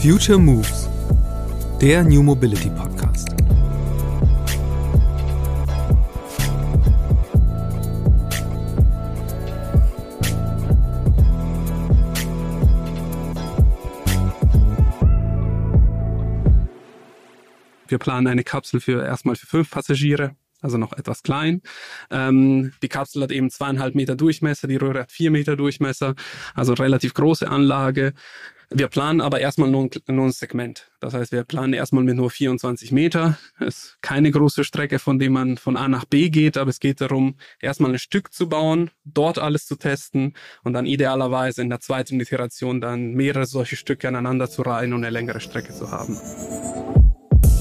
Future Moves, der New Mobility Podcast. Wir planen eine Kapsel für erstmal für fünf Passagiere, also noch etwas klein. Ähm, die Kapsel hat eben zweieinhalb Meter Durchmesser, die Röhre hat vier Meter Durchmesser, also relativ große Anlage. Wir planen aber erstmal nur ein, nur ein Segment. Das heißt, wir planen erstmal mit nur 24 Meter. Es ist keine große Strecke, von der man von A nach B geht, aber es geht darum, erstmal ein Stück zu bauen, dort alles zu testen und dann idealerweise in der zweiten Iteration dann mehrere solche Stücke aneinander zu reihen und eine längere Strecke zu haben.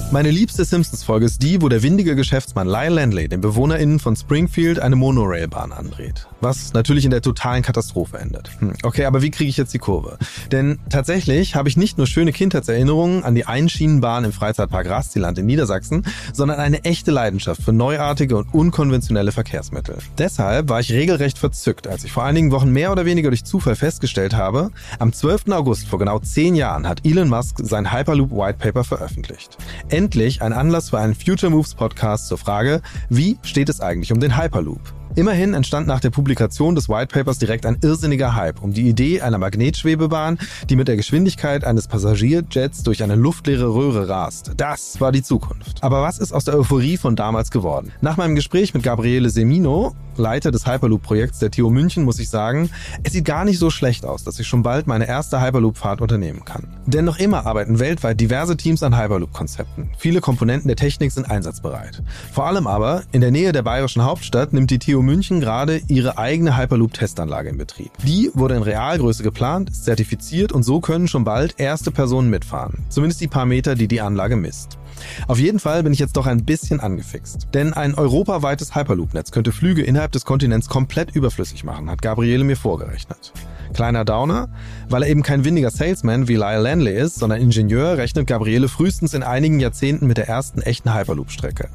Meine liebste Simpsons-Folge ist die, wo der windige Geschäftsmann Lyle Landley den BewohnerInnen von Springfield eine Monorailbahn andreht. Was natürlich in der totalen Katastrophe endet. Hm, okay, aber wie kriege ich jetzt die Kurve? Denn tatsächlich habe ich nicht nur schöne Kindheitserinnerungen an die Einschienenbahn im Freizeitpark Rastiland in Niedersachsen, sondern eine echte Leidenschaft für neuartige und unkonventionelle Verkehrsmittel. Deshalb war ich regelrecht verzückt, als ich vor einigen Wochen mehr oder weniger durch Zufall festgestellt habe, am 12. August vor genau zehn Jahren hat Elon Musk sein Hyperloop White Paper veröffentlicht endlich ein Anlass für einen Future Moves Podcast zur Frage, wie steht es eigentlich um den Hyperloop? Immerhin entstand nach der Publikation des White Papers direkt ein irrsinniger Hype um die Idee einer Magnetschwebebahn, die mit der Geschwindigkeit eines Passagierjets durch eine luftleere Röhre rast. Das war die Zukunft. Aber was ist aus der Euphorie von damals geworden? Nach meinem Gespräch mit Gabriele Semino, Leiter des Hyperloop-Projekts der TU München, muss ich sagen, es sieht gar nicht so schlecht aus, dass ich schon bald meine erste Hyperloop-Fahrt unternehmen kann. Denn noch immer arbeiten weltweit diverse Teams an Hyperloop-Konzepten. Viele Komponenten der Technik sind einsatzbereit. Vor allem aber, in der Nähe der bayerischen Hauptstadt nimmt die TU München gerade ihre eigene Hyperloop-Testanlage in Betrieb. Die wurde in Realgröße geplant, zertifiziert und so können schon bald erste Personen mitfahren. Zumindest die paar Meter, die die Anlage misst. Auf jeden Fall bin ich jetzt doch ein bisschen angefixt. Denn ein europaweites Hyperloop-Netz könnte Flüge innerhalb des Kontinents komplett überflüssig machen, hat Gabriele mir vorgerechnet. Kleiner Downer, weil er eben kein windiger Salesman wie Lyle Landley ist, sondern Ingenieur, rechnet Gabriele frühestens in einigen Jahrzehnten mit der ersten echten Hyperloop-Strecke.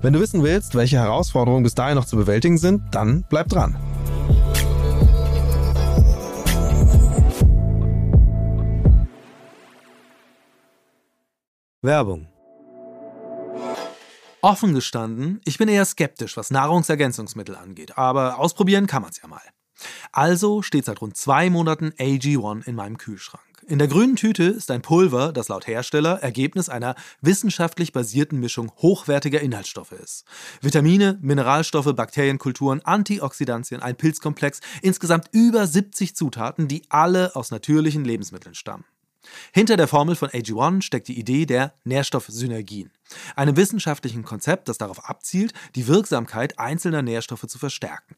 Wenn du wissen willst, welche Herausforderungen bis dahin noch zu bewältigen sind, dann bleib dran. Werbung Offen gestanden, ich bin eher skeptisch, was Nahrungsergänzungsmittel angeht, aber ausprobieren kann man es ja mal. Also steht seit rund zwei Monaten AG1 in meinem Kühlschrank. In der grünen Tüte ist ein Pulver, das laut Hersteller Ergebnis einer wissenschaftlich basierten Mischung hochwertiger Inhaltsstoffe ist. Vitamine, Mineralstoffe, Bakterienkulturen, Antioxidantien, ein Pilzkomplex, insgesamt über 70 Zutaten, die alle aus natürlichen Lebensmitteln stammen. Hinter der Formel von AG1 steckt die Idee der Nährstoffsynergien, einem wissenschaftlichen Konzept, das darauf abzielt, die Wirksamkeit einzelner Nährstoffe zu verstärken.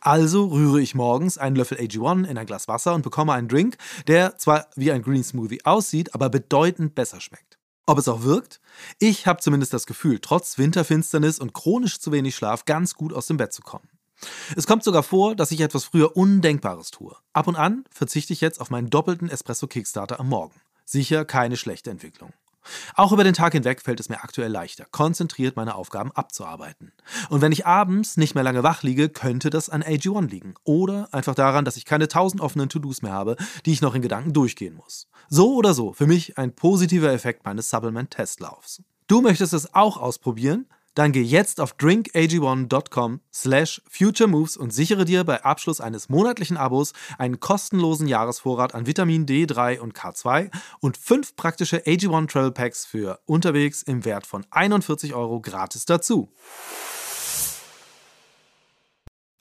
Also rühre ich morgens einen Löffel AG1 in ein Glas Wasser und bekomme einen Drink, der zwar wie ein Green Smoothie aussieht, aber bedeutend besser schmeckt. Ob es auch wirkt? Ich habe zumindest das Gefühl, trotz Winterfinsternis und chronisch zu wenig Schlaf ganz gut aus dem Bett zu kommen. Es kommt sogar vor, dass ich etwas früher Undenkbares tue. Ab und an verzichte ich jetzt auf meinen doppelten Espresso Kickstarter am Morgen. Sicher keine schlechte Entwicklung. Auch über den Tag hinweg fällt es mir aktuell leichter, konzentriert meine Aufgaben abzuarbeiten. Und wenn ich abends nicht mehr lange wach liege, könnte das an AG1 liegen. Oder einfach daran, dass ich keine tausend offenen To-Dos mehr habe, die ich noch in Gedanken durchgehen muss. So oder so, für mich ein positiver Effekt meines Supplement-Testlaufs. Du möchtest es auch ausprobieren? Dann geh jetzt auf drinkag1.com slash futuremoves und sichere dir bei Abschluss eines monatlichen Abos einen kostenlosen Jahresvorrat an Vitamin D3 und K2 und fünf praktische AG1 Travel Packs für unterwegs im Wert von 41 Euro gratis dazu.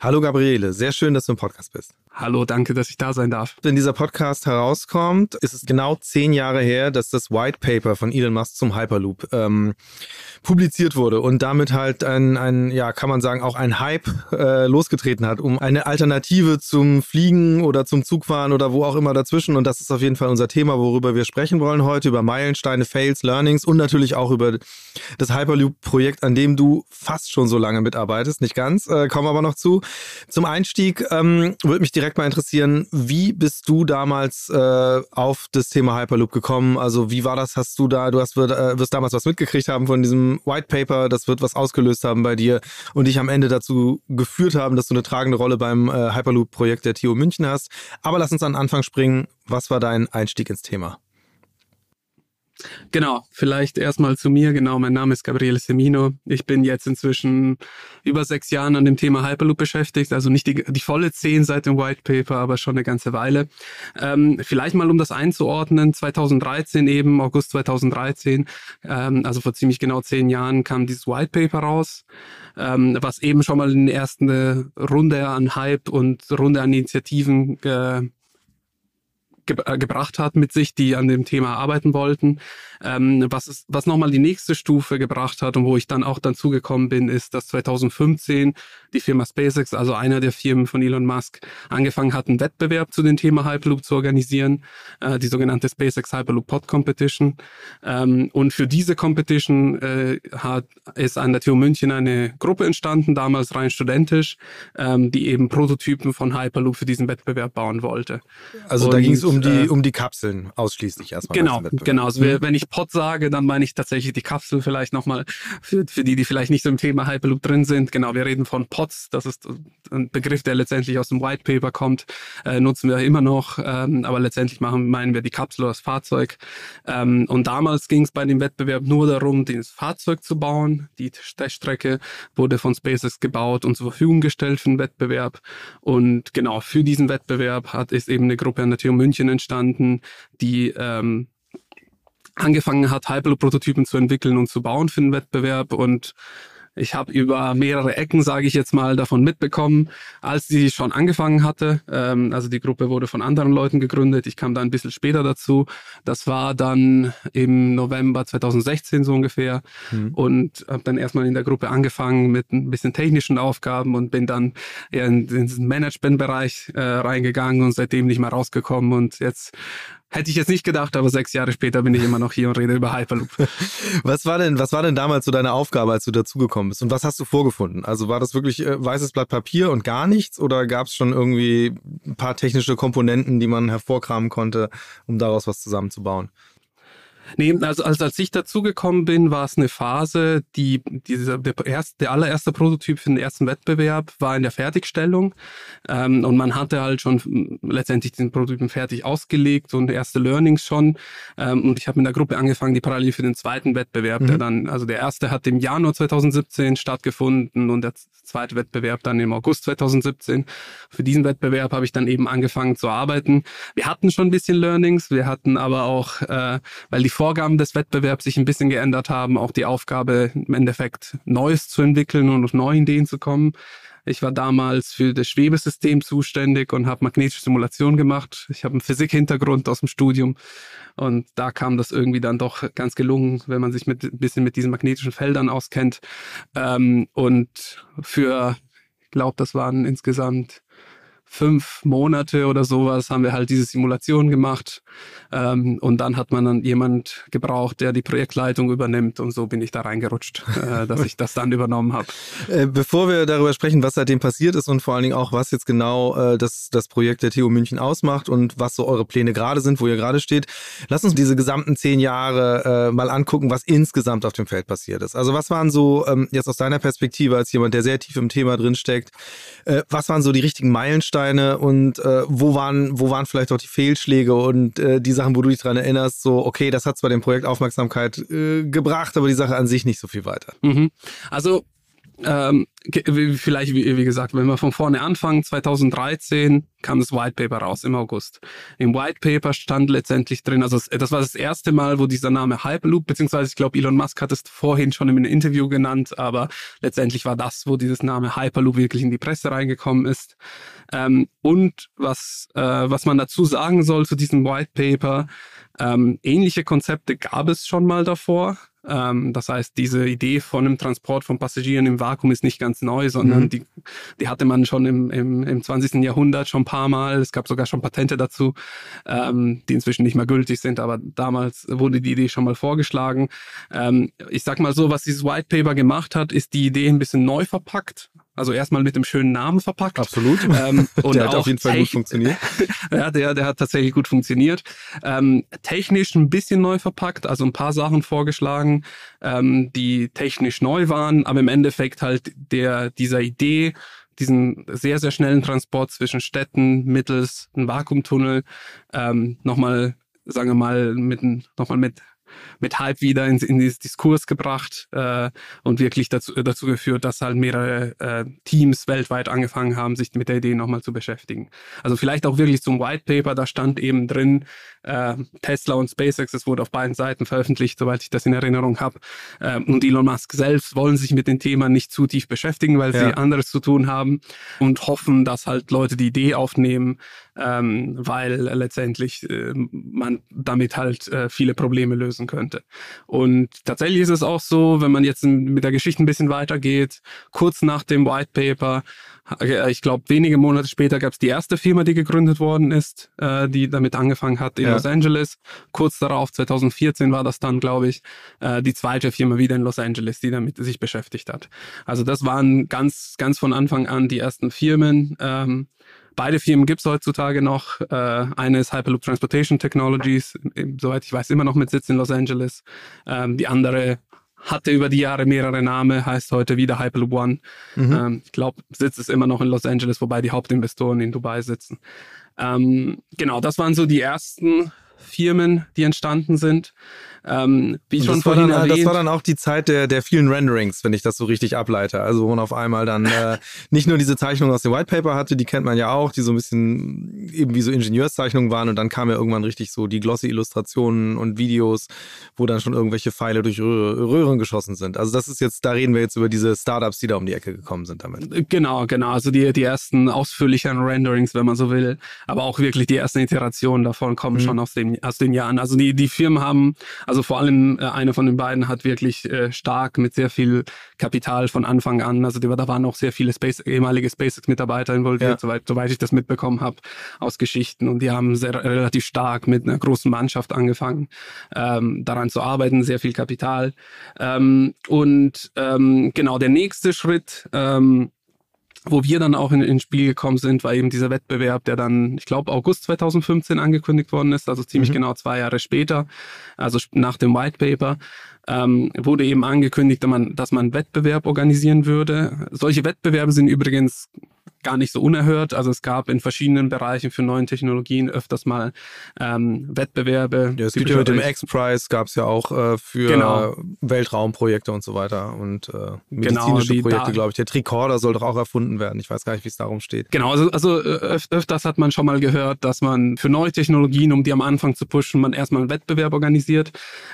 Hallo Gabriele, sehr schön, dass du im Podcast bist. Hallo, danke, dass ich da sein darf. Wenn dieser Podcast herauskommt, ist es genau zehn Jahre her, dass das White Paper von Elon Musk zum Hyperloop ähm, publiziert wurde und damit halt ein, ein, ja, kann man sagen, auch ein Hype äh, losgetreten hat, um eine Alternative zum Fliegen oder zum Zugfahren oder wo auch immer dazwischen. Und das ist auf jeden Fall unser Thema, worüber wir sprechen wollen heute, über Meilensteine, Fails, Learnings und natürlich auch über das Hyperloop-Projekt, an dem du fast schon so lange mitarbeitest. Nicht ganz, äh, kommen aber noch zu. Zum Einstieg ähm, würde mich direkt mal interessieren, wie bist du damals äh, auf das Thema Hyperloop gekommen? Also wie war das? Hast du da, du hast äh, wirst damals was mitgekriegt haben von diesem White Paper, das wird was ausgelöst haben bei dir und dich am Ende dazu geführt haben, dass du eine tragende Rolle beim äh, Hyperloop-Projekt der TU München hast. Aber lass uns an den Anfang springen. Was war dein Einstieg ins Thema? Genau, vielleicht erstmal zu mir. Genau, mein Name ist Gabriele Semino. Ich bin jetzt inzwischen über sechs Jahren an dem Thema Hyperloop beschäftigt. Also nicht die, die volle zehn seit dem White Paper, aber schon eine ganze Weile. Ähm, vielleicht mal, um das einzuordnen, 2013 eben, August 2013, ähm, also vor ziemlich genau zehn Jahren, kam dieses White Paper raus, ähm, was eben schon mal in der ersten Runde an Hype und Runde an Initiativen äh, ge äh, gebracht hat mit sich, die an dem Thema arbeiten wollten. Ähm, was ist, was nochmal die nächste Stufe gebracht hat und wo ich dann auch dann zugekommen bin, ist, dass 2015 die Firma SpaceX, also einer der Firmen von Elon Musk, angefangen hat, einen Wettbewerb zu dem Thema Hyperloop zu organisieren, äh, die sogenannte SpaceX Hyperloop Pod Competition. Ähm, und für diese Competition äh, hat, ist an der TU München eine Gruppe entstanden, damals rein studentisch, ähm, die eben Prototypen von Hyperloop für diesen Wettbewerb bauen wollte. Also und, da ging es um die, äh, um die Kapseln ausschließlich erstmal. Genau, genau. Also mhm. wenn ich Pod sage, dann meine ich tatsächlich die Kapsel vielleicht nochmal für, für die, die vielleicht nicht so im Thema Hyperloop drin sind. Genau, wir reden von Pods. Das ist ein Begriff, der letztendlich aus dem White Paper kommt. Äh, nutzen wir immer noch. Ähm, aber letztendlich machen, meinen wir die Kapsel oder das Fahrzeug. Ähm, und damals ging es bei dem Wettbewerb nur darum, das Fahrzeug zu bauen. Die Teststrecke wurde von SpaceX gebaut und zur Verfügung gestellt für den Wettbewerb. Und genau, für diesen Wettbewerb hat, ist eben eine Gruppe an der TU München entstanden, die ähm, angefangen hat, Hyperloop-Prototypen zu entwickeln und zu bauen für den Wettbewerb und ich habe über mehrere Ecken, sage ich jetzt mal, davon mitbekommen, als sie schon angefangen hatte. Ähm, also die Gruppe wurde von anderen Leuten gegründet. Ich kam da ein bisschen später dazu. Das war dann im November 2016 so ungefähr. Mhm. Und habe dann erstmal in der Gruppe angefangen mit ein bisschen technischen Aufgaben und bin dann eher in, in den Management-Bereich äh, reingegangen und seitdem nicht mehr rausgekommen. Und jetzt Hätte ich jetzt nicht gedacht, aber sechs Jahre später bin ich immer noch hier und rede über Hyperloop. Was war denn, was war denn damals so deine Aufgabe, als du dazugekommen bist? Und was hast du vorgefunden? Also war das wirklich äh, weißes Blatt Papier und gar nichts? Oder gab es schon irgendwie ein paar technische Komponenten, die man hervorkramen konnte, um daraus was zusammenzubauen? Nee, also, also als ich dazugekommen bin, war es eine Phase, die dieser der, erste, der allererste Prototyp für den ersten Wettbewerb war in der Fertigstellung ähm, und man hatte halt schon letztendlich den Prototypen fertig ausgelegt und erste Learnings schon ähm, und ich habe mit der Gruppe angefangen, die parallel für den zweiten Wettbewerb, mhm. der dann also der erste hat im Januar 2017 stattgefunden und der zweite Wettbewerb dann im August 2017. Für diesen Wettbewerb habe ich dann eben angefangen zu arbeiten. Wir hatten schon ein bisschen Learnings, wir hatten aber auch, äh, weil die Vorgaben des Wettbewerbs sich ein bisschen geändert haben, auch die Aufgabe im Endeffekt Neues zu entwickeln und auf neue Ideen zu kommen. Ich war damals für das Schwebesystem zuständig und habe magnetische Simulation gemacht. Ich habe einen Physik-Hintergrund aus dem Studium und da kam das irgendwie dann doch ganz gelungen, wenn man sich mit ein bisschen mit diesen magnetischen Feldern auskennt. Ähm, und für, ich glaube, das waren insgesamt fünf Monate oder sowas haben wir halt diese Simulation gemacht ähm, und dann hat man dann jemand gebraucht, der die Projektleitung übernimmt und so bin ich da reingerutscht, äh, dass ich das dann übernommen habe. Äh, bevor wir darüber sprechen, was seitdem passiert ist und vor allen Dingen auch, was jetzt genau äh, das, das Projekt der TU München ausmacht und was so eure Pläne gerade sind, wo ihr gerade steht, lass uns diese gesamten zehn Jahre äh, mal angucken, was insgesamt auf dem Feld passiert ist. Also was waren so ähm, jetzt aus deiner Perspektive als jemand, der sehr tief im Thema drinsteckt, äh, was waren so die richtigen Meilensteine und äh, wo waren wo waren vielleicht auch die Fehlschläge und äh, diese Sachen, wo du dich dran erinnerst, so, okay, das hat zwar dem Projekt Aufmerksamkeit äh, gebracht, aber die Sache an sich nicht so viel weiter. Mhm. Also ähm, vielleicht, wie, wie, gesagt, wenn wir von vorne anfangen, 2013 kam das White Paper raus im August. Im White Paper stand letztendlich drin, also das war das erste Mal, wo dieser Name Hyperloop, beziehungsweise ich glaube, Elon Musk hat es vorhin schon in einem Interview genannt, aber letztendlich war das, wo dieses Name Hyperloop wirklich in die Presse reingekommen ist. Ähm, und was, äh, was man dazu sagen soll zu diesem White Paper, ähm, ähnliche Konzepte gab es schon mal davor. Ähm, das heißt, diese Idee von einem Transport von Passagieren im Vakuum ist nicht ganz neu, sondern mhm. die, die hatte man schon im, im, im 20. Jahrhundert schon ein paar Mal. Es gab sogar schon Patente dazu, ähm, die inzwischen nicht mehr gültig sind, aber damals wurde die Idee schon mal vorgeschlagen. Ähm, ich sag mal so, was dieses White Paper gemacht hat, ist die Idee ein bisschen neu verpackt. Also erstmal mit dem schönen Namen verpackt. Absolut. Ähm, und der hat auf jeden Fall gut funktioniert. ja, der, der hat tatsächlich gut funktioniert. Ähm, technisch ein bisschen neu verpackt, also ein paar Sachen vorgeschlagen, ähm, die technisch neu waren, aber im Endeffekt halt der dieser Idee, diesen sehr, sehr schnellen Transport zwischen Städten mittels einem Vakuumtunnel ähm, nochmal, sagen wir mal, mit, nochmal mit mit Hype wieder in, in dieses Diskurs gebracht äh, und wirklich dazu, dazu geführt, dass halt mehrere äh, Teams weltweit angefangen haben, sich mit der Idee nochmal zu beschäftigen. Also vielleicht auch wirklich zum White Paper, da stand eben drin, äh, Tesla und SpaceX, es wurde auf beiden Seiten veröffentlicht, soweit ich das in Erinnerung habe. Äh, und Elon Musk selbst wollen sich mit dem Thema nicht zu tief beschäftigen, weil ja. sie anderes zu tun haben und hoffen, dass halt Leute die Idee aufnehmen, ähm, weil letztendlich äh, man damit halt äh, viele Probleme lösen könnte. Und tatsächlich ist es auch so, wenn man jetzt mit der Geschichte ein bisschen weitergeht, kurz nach dem White Paper ich glaube, wenige Monate später gab es die erste Firma, die gegründet worden ist, äh, die damit angefangen hat in ja. Los Angeles. Kurz darauf, 2014 war das dann, glaube ich, äh, die zweite Firma wieder in Los Angeles, die damit sich beschäftigt hat. Also das waren ganz, ganz von Anfang an die ersten Firmen. Ähm, Beide Firmen gibt es heutzutage noch. Äh, eine ist Hyperloop Transportation Technologies, soweit ich weiß, immer noch mit Sitz in Los Angeles. Ähm, die andere hatte über die Jahre mehrere Namen, heißt heute wieder Hyperloop One. Mhm. Ähm, ich glaube, Sitz ist immer noch in Los Angeles, wobei die Hauptinvestoren in Dubai sitzen. Ähm, genau, das waren so die ersten Firmen, die entstanden sind. Ähm, wie schon vorhin dann, erwähnt, das war dann auch die Zeit der, der vielen Renderings, wenn ich das so richtig ableite. Also wo man auf einmal dann äh, nicht nur diese Zeichnungen aus dem White Paper hatte, die kennt man ja auch, die so ein bisschen eben wie so Ingenieurszeichnungen waren und dann kam ja irgendwann richtig so die glossy Illustrationen und Videos, wo dann schon irgendwelche Pfeile durch Röhren geschossen sind. Also das ist jetzt, da reden wir jetzt über diese Startups, die da um die Ecke gekommen sind damit. Genau, genau. Also die, die ersten ausführlicheren Renderings, wenn man so will, aber auch wirklich die ersten Iterationen davon kommen mhm. schon aus, dem, aus den Jahren. Also die, die Firmen haben, also vor allem äh, einer von den beiden hat wirklich äh, stark mit sehr viel Kapital von Anfang an, also die, da waren auch sehr viele Space, ehemalige SpaceX-Mitarbeiter involviert, ja. soweit, soweit ich das mitbekommen habe, aus Geschichten. Und die haben sehr, relativ stark mit einer großen Mannschaft angefangen, ähm, daran zu arbeiten, sehr viel Kapital. Ähm, und ähm, genau, der nächste Schritt, ähm, wo wir dann auch in, ins Spiel gekommen sind, war eben dieser Wettbewerb, der dann, ich glaube, August 2015 angekündigt worden ist, also ziemlich mhm. genau zwei Jahre später, also nach dem White Paper, ähm, wurde eben angekündigt, dass man, dass man einen Wettbewerb organisieren würde. Solche Wettbewerbe sind übrigens gar nicht so unerhört. Also es gab in verschiedenen Bereichen für neuen Technologien öfters mal ähm, Wettbewerbe. Ja, es gibt ja mit dem X-Prize gab es ja auch äh, für genau. Weltraumprojekte und so weiter und äh, medizinische genau, Projekte, glaube ich. Der Tricorder soll doch auch erfunden werden. Ich weiß gar nicht, wie es darum steht. Genau, also, also äh, öf öfters hat man schon mal gehört, dass man für neue Technologien, um die am Anfang zu pushen, man erstmal einen Wettbewerb organisiert.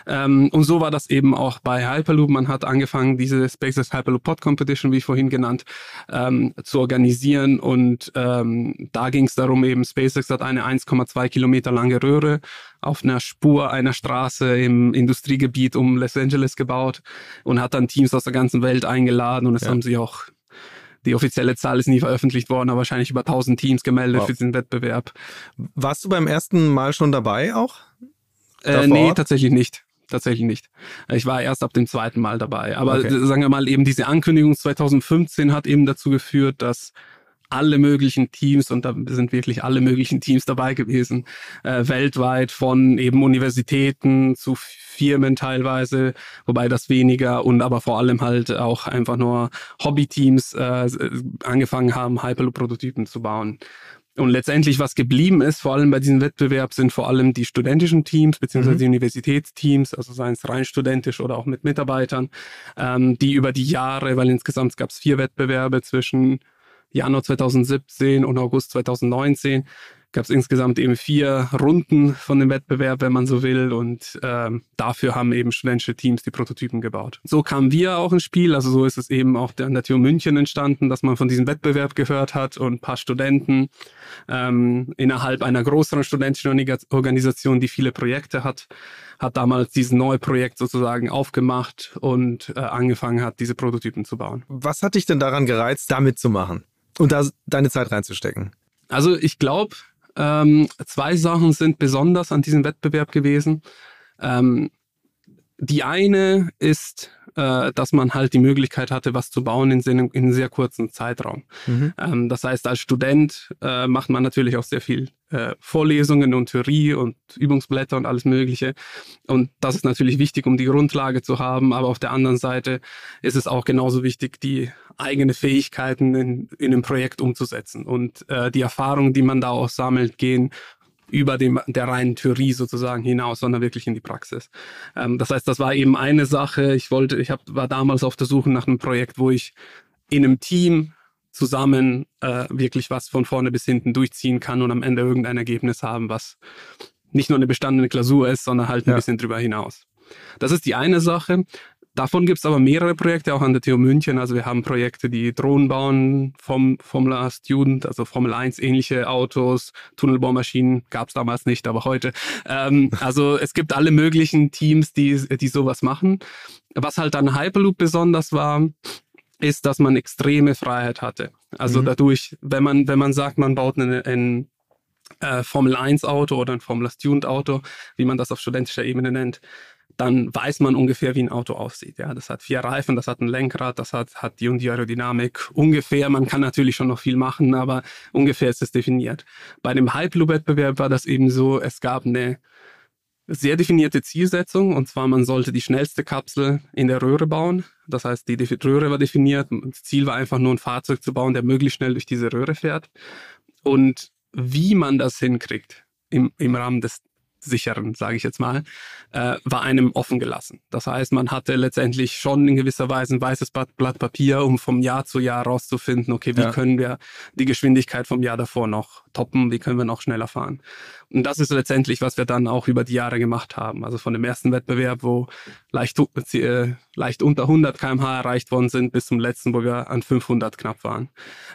Ähm, und so war das eben auch bei Hyperloop. Man hat angefangen, diese SpaceX Hyperloop Pod Competition, wie vorhin genannt, ähm, zu organisieren organisieren. Und ähm, da ging es darum, eben SpaceX hat eine 1,2 Kilometer lange Röhre auf einer Spur einer Straße im Industriegebiet um Los Angeles gebaut und hat dann Teams aus der ganzen Welt eingeladen und es ja. haben sie auch die offizielle Zahl ist nie veröffentlicht worden, aber wahrscheinlich über 1000 Teams gemeldet wow. für diesen Wettbewerb. Warst du beim ersten Mal schon dabei auch? Äh, nee, tatsächlich nicht tatsächlich nicht. Ich war erst ab dem zweiten Mal dabei. Aber okay. sagen wir mal, eben diese Ankündigung 2015 hat eben dazu geführt, dass alle möglichen Teams, und da sind wirklich alle möglichen Teams dabei gewesen, äh, weltweit von eben Universitäten zu Firmen teilweise, wobei das weniger und aber vor allem halt auch einfach nur Hobbyteams äh, angefangen haben, Hyperloop-Prototypen zu bauen. Und letztendlich, was geblieben ist, vor allem bei diesem Wettbewerb, sind vor allem die studentischen Teams beziehungsweise mhm. die Universitätsteams, also seien es rein studentisch oder auch mit Mitarbeitern, ähm, die über die Jahre, weil insgesamt gab es vier Wettbewerbe zwischen Januar 2017 und August 2019 gab es insgesamt eben vier Runden von dem Wettbewerb, wenn man so will. Und ähm, dafür haben eben studentische Teams die Prototypen gebaut. So kamen wir auch ins Spiel. Also so ist es eben auch an der TU München entstanden, dass man von diesem Wettbewerb gehört hat und ein paar Studenten ähm, innerhalb einer größeren studentischen Organisation, die viele Projekte hat, hat damals dieses neue Projekt sozusagen aufgemacht und äh, angefangen hat, diese Prototypen zu bauen. Was hat dich denn daran gereizt, damit zu machen? Und da deine Zeit reinzustecken? Also ich glaube, ähm, zwei Sachen sind besonders an diesem Wettbewerb gewesen. Ähm, die eine ist, äh, dass man halt die Möglichkeit hatte, was zu bauen in, in einem sehr kurzen Zeitraum. Mhm. Ähm, das heißt, als Student äh, macht man natürlich auch sehr viel äh, Vorlesungen und Theorie und Übungsblätter und alles Mögliche. Und das ist natürlich wichtig, um die Grundlage zu haben. Aber auf der anderen Seite ist es auch genauso wichtig, die eigene Fähigkeiten in, in einem Projekt umzusetzen. Und äh, die Erfahrungen, die man da auch sammelt, gehen über dem, der reinen Theorie sozusagen hinaus, sondern wirklich in die Praxis. Ähm, das heißt, das war eben eine Sache. Ich wollte, ich hab, war damals auf der Suche nach einem Projekt, wo ich in einem Team zusammen äh, wirklich was von vorne bis hinten durchziehen kann und am Ende irgendein Ergebnis haben, was nicht nur eine bestandene Klausur ist, sondern halt ein ja. bisschen drüber hinaus. Das ist die eine Sache. Davon gibt es aber mehrere Projekte, auch an der TU München. Also wir haben Projekte, die Drohnen bauen, vom Formula Student, also Formel 1 ähnliche Autos, Tunnelbohrmaschinen gab es damals nicht, aber heute. Ähm, also es gibt alle möglichen Teams, die, die sowas machen. Was halt an Hyperloop besonders war, ist, dass man extreme Freiheit hatte. Also mhm. dadurch, wenn man, wenn man sagt, man baut ein, ein äh, Formel 1 Auto oder ein Formula Student Auto, wie man das auf studentischer Ebene nennt, dann weiß man ungefähr, wie ein Auto aussieht. Ja, das hat vier Reifen, das hat ein Lenkrad, das hat, hat die und die Aerodynamik. Ungefähr, man kann natürlich schon noch viel machen, aber ungefähr ist es definiert. Bei dem Hyperloop-Wettbewerb war das eben so, es gab eine sehr definierte Zielsetzung und zwar man sollte die schnellste Kapsel in der Röhre bauen. Das heißt, die Röhre war definiert. Das Ziel war einfach nur ein Fahrzeug zu bauen, der möglichst schnell durch diese Röhre fährt. Und wie man das hinkriegt im, im Rahmen des sicheren, sage ich jetzt mal, äh, war einem offen gelassen. Das heißt, man hatte letztendlich schon in gewisser Weise ein weißes Blatt Papier, um vom Jahr zu Jahr rauszufinden, okay, wie ja. können wir die Geschwindigkeit vom Jahr davor noch toppen, wie können wir noch schneller fahren. Und das ist letztendlich, was wir dann auch über die Jahre gemacht haben. Also von dem ersten Wettbewerb, wo leicht, äh, leicht unter 100 kmh erreicht worden sind, bis zum letzten, wo wir an 500 knapp waren.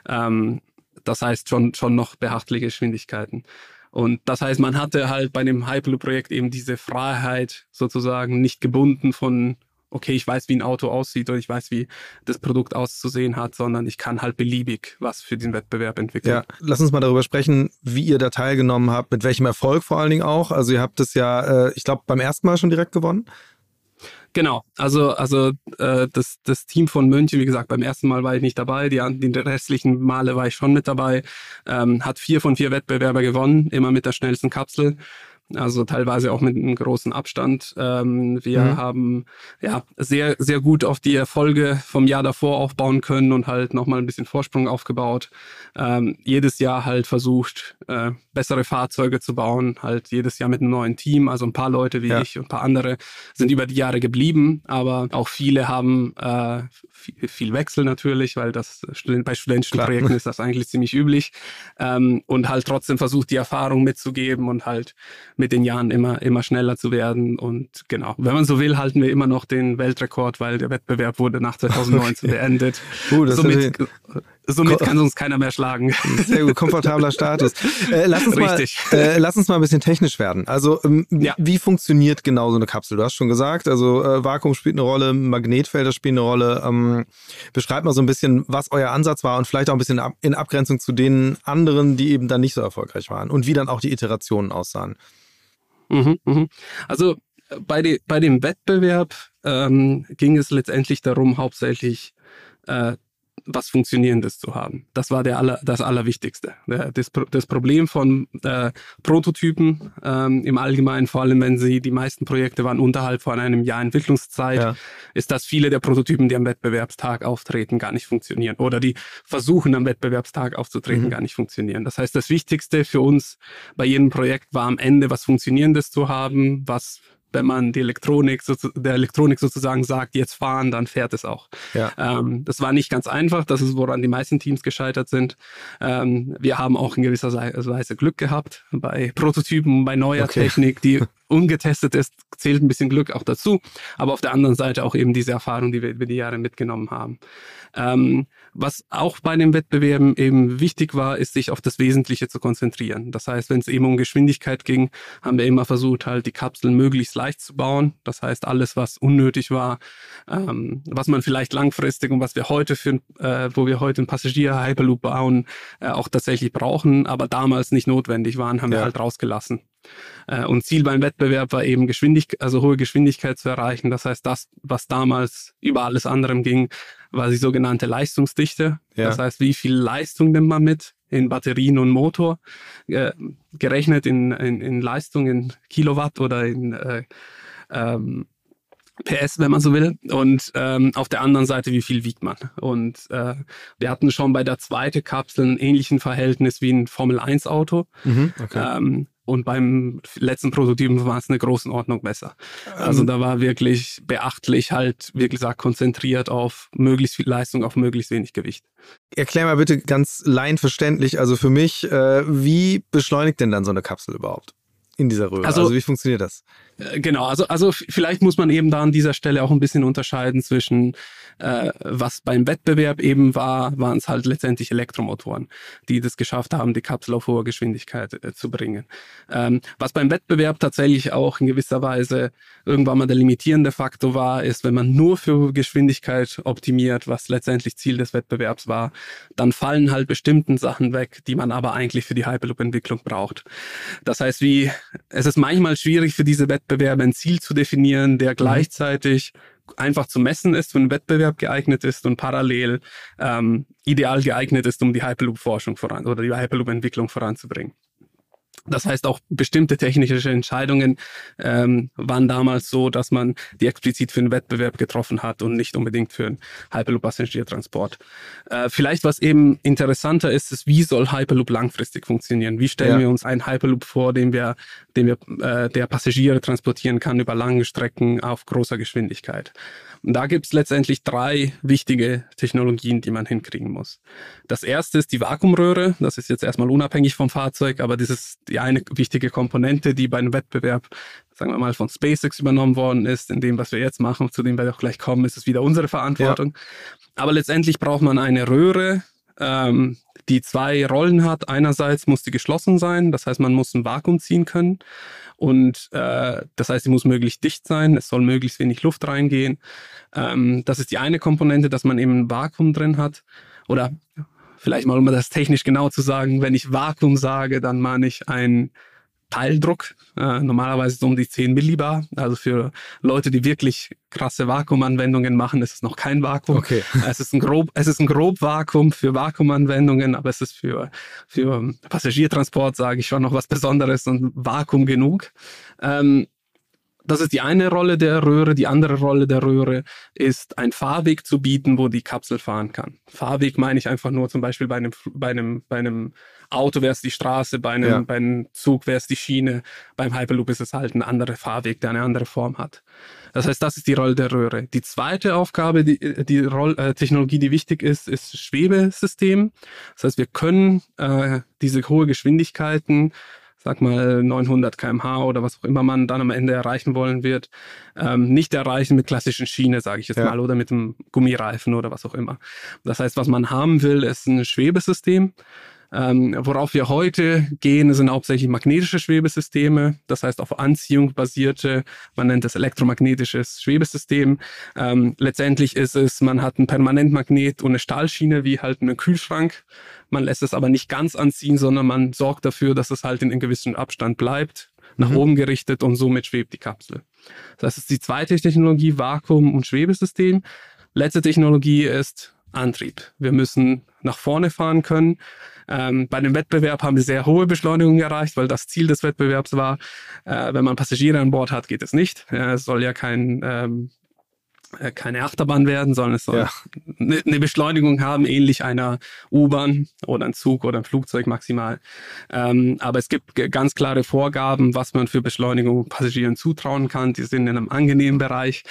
Ähm, das heißt schon, schon noch beachtliche Geschwindigkeiten. Und das heißt, man hatte halt bei dem Hyperloop-Projekt eben diese Freiheit sozusagen nicht gebunden von, okay, ich weiß, wie ein Auto aussieht oder ich weiß, wie das Produkt auszusehen hat, sondern ich kann halt beliebig was für den Wettbewerb entwickeln. Ja, lass uns mal darüber sprechen, wie ihr da teilgenommen habt, mit welchem Erfolg vor allen Dingen auch. Also ihr habt es ja, äh, ich glaube, beim ersten Mal schon direkt gewonnen. Genau, also, also äh, das, das Team von München, wie gesagt, beim ersten Mal war ich nicht dabei, die, die restlichen Male war ich schon mit dabei, ähm, hat vier von vier Wettbewerber gewonnen, immer mit der schnellsten Kapsel also teilweise auch mit einem großen Abstand. Ähm, wir mhm. haben ja sehr, sehr gut auf die Erfolge vom Jahr davor aufbauen können und halt nochmal ein bisschen Vorsprung aufgebaut. Ähm, jedes Jahr halt versucht, äh, bessere Fahrzeuge zu bauen, halt jedes Jahr mit einem neuen Team. Also ein paar Leute wie ja. ich und ein paar andere sind über die Jahre geblieben, aber auch viele haben äh, viel, viel Wechsel natürlich, weil das bei studentischen Klar. Projekten ist das eigentlich ziemlich üblich. Ähm, und halt trotzdem versucht, die Erfahrung mitzugeben und halt mit den Jahren immer, immer schneller zu werden. Und genau, wenn man so will, halten wir immer noch den Weltrekord, weil der Wettbewerb wurde nach 2019 okay. beendet. Uh, Somit Somit kann uns keiner mehr schlagen. Sehr gut, komfortabler Status. Äh, lass, uns Richtig. Mal, äh, lass uns mal ein bisschen technisch werden. Also ähm, ja. wie funktioniert genau so eine Kapsel? Du hast schon gesagt, also äh, Vakuum spielt eine Rolle, Magnetfelder spielen eine Rolle. Ähm, beschreibt mal so ein bisschen, was euer Ansatz war und vielleicht auch ein bisschen ab, in Abgrenzung zu den anderen, die eben dann nicht so erfolgreich waren und wie dann auch die Iterationen aussahen. Mhm, mhm. Also bei, de, bei dem Wettbewerb ähm, ging es letztendlich darum, hauptsächlich äh, was Funktionierendes zu haben. Das war der aller, das Allerwichtigste. Das, das Problem von äh, Prototypen ähm, im Allgemeinen, vor allem wenn sie die meisten Projekte waren unterhalb von einem Jahr Entwicklungszeit, ja. ist, dass viele der Prototypen, die am Wettbewerbstag auftreten, gar nicht funktionieren oder die versuchen am Wettbewerbstag aufzutreten, mhm. gar nicht funktionieren. Das heißt, das Wichtigste für uns bei jedem Projekt war am Ende was Funktionierendes zu haben, was wenn man die Elektronik, der Elektronik sozusagen sagt, jetzt fahren, dann fährt es auch. Ja. Ähm, das war nicht ganz einfach, das ist, woran die meisten Teams gescheitert sind. Ähm, wir haben auch in gewisser Weise Glück gehabt bei Prototypen, bei neuer okay. Technik, die ungetestet ist, zählt ein bisschen Glück auch dazu. Aber auf der anderen Seite auch eben diese Erfahrung, die wir über die Jahre mitgenommen haben. Ähm, was auch bei den Wettbewerben eben wichtig war, ist, sich auf das Wesentliche zu konzentrieren. Das heißt, wenn es eben um Geschwindigkeit ging, haben wir immer versucht, halt die Kapseln möglichst leicht zu bauen. Das heißt, alles, was unnötig war, ähm, was man vielleicht langfristig und was wir heute für, äh, wo wir heute einen Passagier-Hyperloop bauen, äh, auch tatsächlich brauchen, aber damals nicht notwendig waren, haben ja. wir halt rausgelassen. Äh, und Ziel beim Wettbewerb war eben Geschwindigkeit, also hohe Geschwindigkeit zu erreichen. Das heißt, das, was damals über alles anderem ging, war die sogenannte Leistungsdichte. Ja. Das heißt, wie viel Leistung nimmt man mit in Batterien und Motor, äh, gerechnet in, in, in Leistung in Kilowatt oder in äh, ähm, PS, wenn man so will. Und ähm, auf der anderen Seite, wie viel wiegt man? Und äh, wir hatten schon bei der zweiten Kapsel ein ähnlichen Verhältnis wie ein Formel-1-Auto. Mhm, okay. ähm, und beim letzten Prototypen war es eine großen Ordnung besser. Also ähm. da war wirklich beachtlich halt, wie gesagt, konzentriert auf möglichst viel Leistung, auf möglichst wenig Gewicht. Erklär mal bitte ganz laienverständlich, also für mich, äh, wie beschleunigt denn dann so eine Kapsel überhaupt? in dieser Röhre? Also, also, wie funktioniert das? Äh, genau, also, also vielleicht muss man eben da an dieser Stelle auch ein bisschen unterscheiden zwischen äh, was beim Wettbewerb eben war, waren es halt letztendlich Elektromotoren, die das geschafft haben, die Kapsel auf hohe Geschwindigkeit äh, zu bringen. Ähm, was beim Wettbewerb tatsächlich auch in gewisser Weise irgendwann mal der limitierende Faktor war, ist, wenn man nur für Geschwindigkeit optimiert, was letztendlich Ziel des Wettbewerbs war, dann fallen halt bestimmten Sachen weg, die man aber eigentlich für die Hyperloop-Entwicklung braucht. Das heißt, wie es ist manchmal schwierig für diese Wettbewerbe ein Ziel zu definieren, der mhm. gleichzeitig einfach zu messen ist, für einen Wettbewerb geeignet ist und parallel ähm, ideal geeignet ist, um die Hyperloop-Forschung voran oder die Hyperloop-Entwicklung voranzubringen. Das heißt, auch bestimmte technische Entscheidungen ähm, waren damals so, dass man die explizit für einen Wettbewerb getroffen hat und nicht unbedingt für einen Hyperloop-Passagiertransport. Äh, vielleicht was eben interessanter ist, ist, wie soll Hyperloop langfristig funktionieren? Wie stellen ja. wir uns einen Hyperloop vor, den wir, den wir, äh, der Passagiere transportieren kann über lange Strecken auf großer Geschwindigkeit? Und da gibt es letztendlich drei wichtige Technologien, die man hinkriegen muss. Das erste ist die Vakuumröhre. Das ist jetzt erstmal unabhängig vom Fahrzeug, aber das ist die eine wichtige Komponente, die bei einem Wettbewerb, sagen wir mal, von SpaceX übernommen worden ist. In dem, was wir jetzt machen, zu dem wir auch gleich kommen, ist es wieder unsere Verantwortung. Ja. Aber letztendlich braucht man eine Röhre, ähm, die zwei Rollen hat. Einerseits muss die geschlossen sein, das heißt, man muss ein Vakuum ziehen können. Und äh, das heißt, sie muss möglichst dicht sein, es soll möglichst wenig Luft reingehen. Ähm, das ist die eine Komponente, dass man eben ein Vakuum drin hat. Oder vielleicht mal, um das technisch genau zu sagen, wenn ich Vakuum sage, dann meine ich ein Teildruck, äh, normalerweise so um die 10 Millibar. Also für Leute, die wirklich krasse Vakuumanwendungen machen, ist es noch kein Vakuum. Okay. Es ist ein grob, es ist ein grob Vakuum für Vakuumanwendungen, aber es ist für, für Passagiertransport, sage ich schon, noch was Besonderes und Vakuum genug. Ähm, das ist die eine Rolle der Röhre. Die andere Rolle der Röhre ist, einen Fahrweg zu bieten, wo die Kapsel fahren kann. Fahrweg meine ich einfach nur zum Beispiel bei einem, bei einem, bei einem Auto wäre es die Straße, bei einem, ja. bei einem Zug wäre es die Schiene. Beim Hyperloop ist es halt ein anderer Fahrweg, der eine andere Form hat. Das heißt, das ist die Rolle der Röhre. Die zweite Aufgabe, die, die Roll, äh, Technologie, die wichtig ist, ist Schwebesystem. Das heißt, wir können äh, diese hohe Geschwindigkeiten sag mal 900 kmh oder was auch immer man dann am Ende erreichen wollen wird, ähm, nicht erreichen mit klassischen Schiene, sage ich jetzt ja. mal, oder mit einem Gummireifen oder was auch immer. Das heißt, was man haben will, ist ein Schwebesystem. Ähm, worauf wir heute gehen, sind hauptsächlich magnetische Schwebesysteme, das heißt auf Anziehung basierte, man nennt es elektromagnetisches Schwebesystem. Ähm, letztendlich ist es, man hat ein Permanentmagnet und eine Stahlschiene wie halt einen Kühlschrank. Man lässt es aber nicht ganz anziehen, sondern man sorgt dafür, dass es halt in einem gewissen Abstand bleibt, nach mhm. oben gerichtet und somit schwebt die Kapsel. Das ist die zweite Technologie, Vakuum- und Schwebesystem. Letzte Technologie ist Antrieb. Wir müssen nach vorne fahren können. Ähm, bei dem Wettbewerb haben wir sehr hohe Beschleunigungen erreicht, weil das Ziel des Wettbewerbs war, äh, wenn man Passagiere an Bord hat, geht es nicht. Ja, es soll ja kein ähm, äh, keine Achterbahn werden, sondern es soll ja. eine, eine Beschleunigung haben, ähnlich einer U-Bahn oder ein Zug oder ein Flugzeug maximal. Ähm, aber es gibt ganz klare Vorgaben, was man für Beschleunigung Passagieren zutrauen kann. Die sind in einem angenehmen Bereich.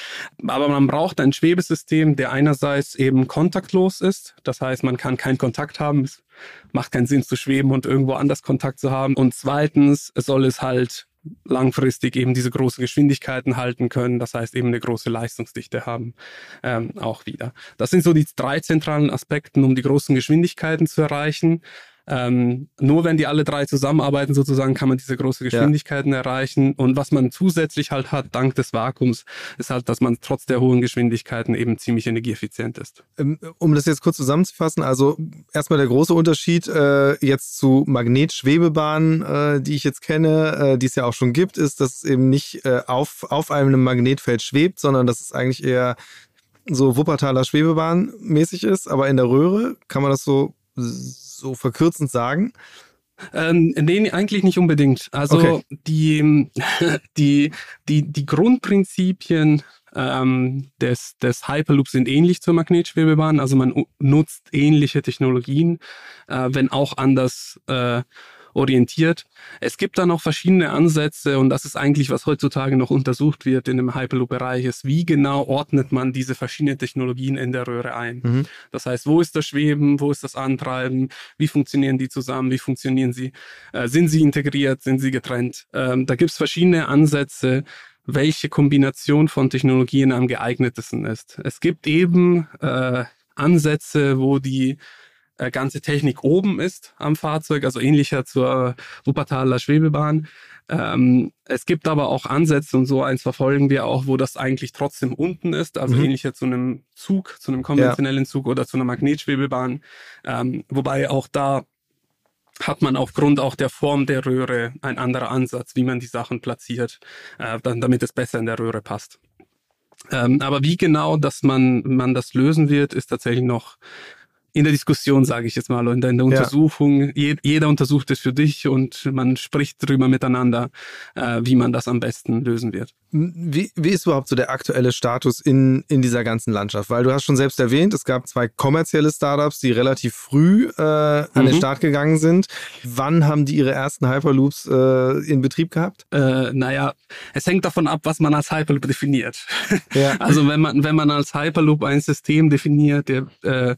Aber man braucht ein Schwebesystem, der einerseits eben kontaktlos ist. Das heißt, man kann keinen Kontakt haben. Es macht keinen Sinn zu schweben und irgendwo anders Kontakt zu haben. Und zweitens soll es halt langfristig eben diese großen Geschwindigkeiten halten können, das heißt eben eine große Leistungsdichte haben, ähm, auch wieder. Das sind so die drei zentralen Aspekte, um die großen Geschwindigkeiten zu erreichen. Ähm, nur wenn die alle drei zusammenarbeiten, sozusagen, kann man diese große Geschwindigkeiten ja. erreichen. Und was man zusätzlich halt hat, dank des Vakuums, ist halt, dass man trotz der hohen Geschwindigkeiten eben ziemlich energieeffizient ist. Ähm, um das jetzt kurz zusammenzufassen, also erstmal der große Unterschied äh, jetzt zu Magnetschwebebahnen, äh, die ich jetzt kenne, äh, die es ja auch schon gibt, ist, dass es eben nicht äh, auf, auf einem Magnetfeld schwebt, sondern dass es eigentlich eher so Wuppertaler Schwebebahn mäßig ist, aber in der Röhre kann man das so so verkürzend sagen? Ähm, nee, eigentlich nicht unbedingt. Also okay. die, die, die, die Grundprinzipien ähm, des, des Hyperloop sind ähnlich zur Magnetschwebebahn. Also man nutzt ähnliche Technologien, äh, wenn auch anders äh, orientiert. Es gibt da noch verschiedene Ansätze und das ist eigentlich, was heutzutage noch untersucht wird in dem Hyperloop-Bereich, ist, wie genau ordnet man diese verschiedenen Technologien in der Röhre ein. Mhm. Das heißt, wo ist das Schweben, wo ist das Antreiben, wie funktionieren die zusammen, wie funktionieren sie, äh, sind sie integriert, sind sie getrennt. Ähm, da gibt es verschiedene Ansätze, welche Kombination von Technologien am geeignetesten ist. Es gibt eben äh, Ansätze, wo die ganze Technik oben ist am Fahrzeug, also ähnlicher zur Wuppertaler Schwebebahn. Ähm, es gibt aber auch Ansätze und so eins verfolgen wir auch, wo das eigentlich trotzdem unten ist, also mhm. ähnlicher zu einem Zug, zu einem konventionellen ja. Zug oder zu einer Magnetschwebebahn. Ähm, wobei auch da hat man aufgrund auch der Form der Röhre ein anderer Ansatz, wie man die Sachen platziert, äh, dann, damit es besser in der Röhre passt. Ähm, aber wie genau, dass man, man das lösen wird, ist tatsächlich noch in der Diskussion, sage ich jetzt mal, und in der Untersuchung. Ja. jeder untersucht es für dich und man spricht drüber miteinander, äh, wie man das am besten lösen wird. Wie, wie ist überhaupt so der aktuelle Status in, in dieser ganzen Landschaft? Weil du hast schon selbst erwähnt, es gab zwei kommerzielle Startups, die relativ früh äh, an mhm. den Start gegangen sind. Wann haben die ihre ersten Hyperloops äh, in Betrieb gehabt? Äh, naja, es hängt davon ab, was man als Hyperloop definiert. Ja. Also wenn man, wenn man als Hyperloop ein System definiert, der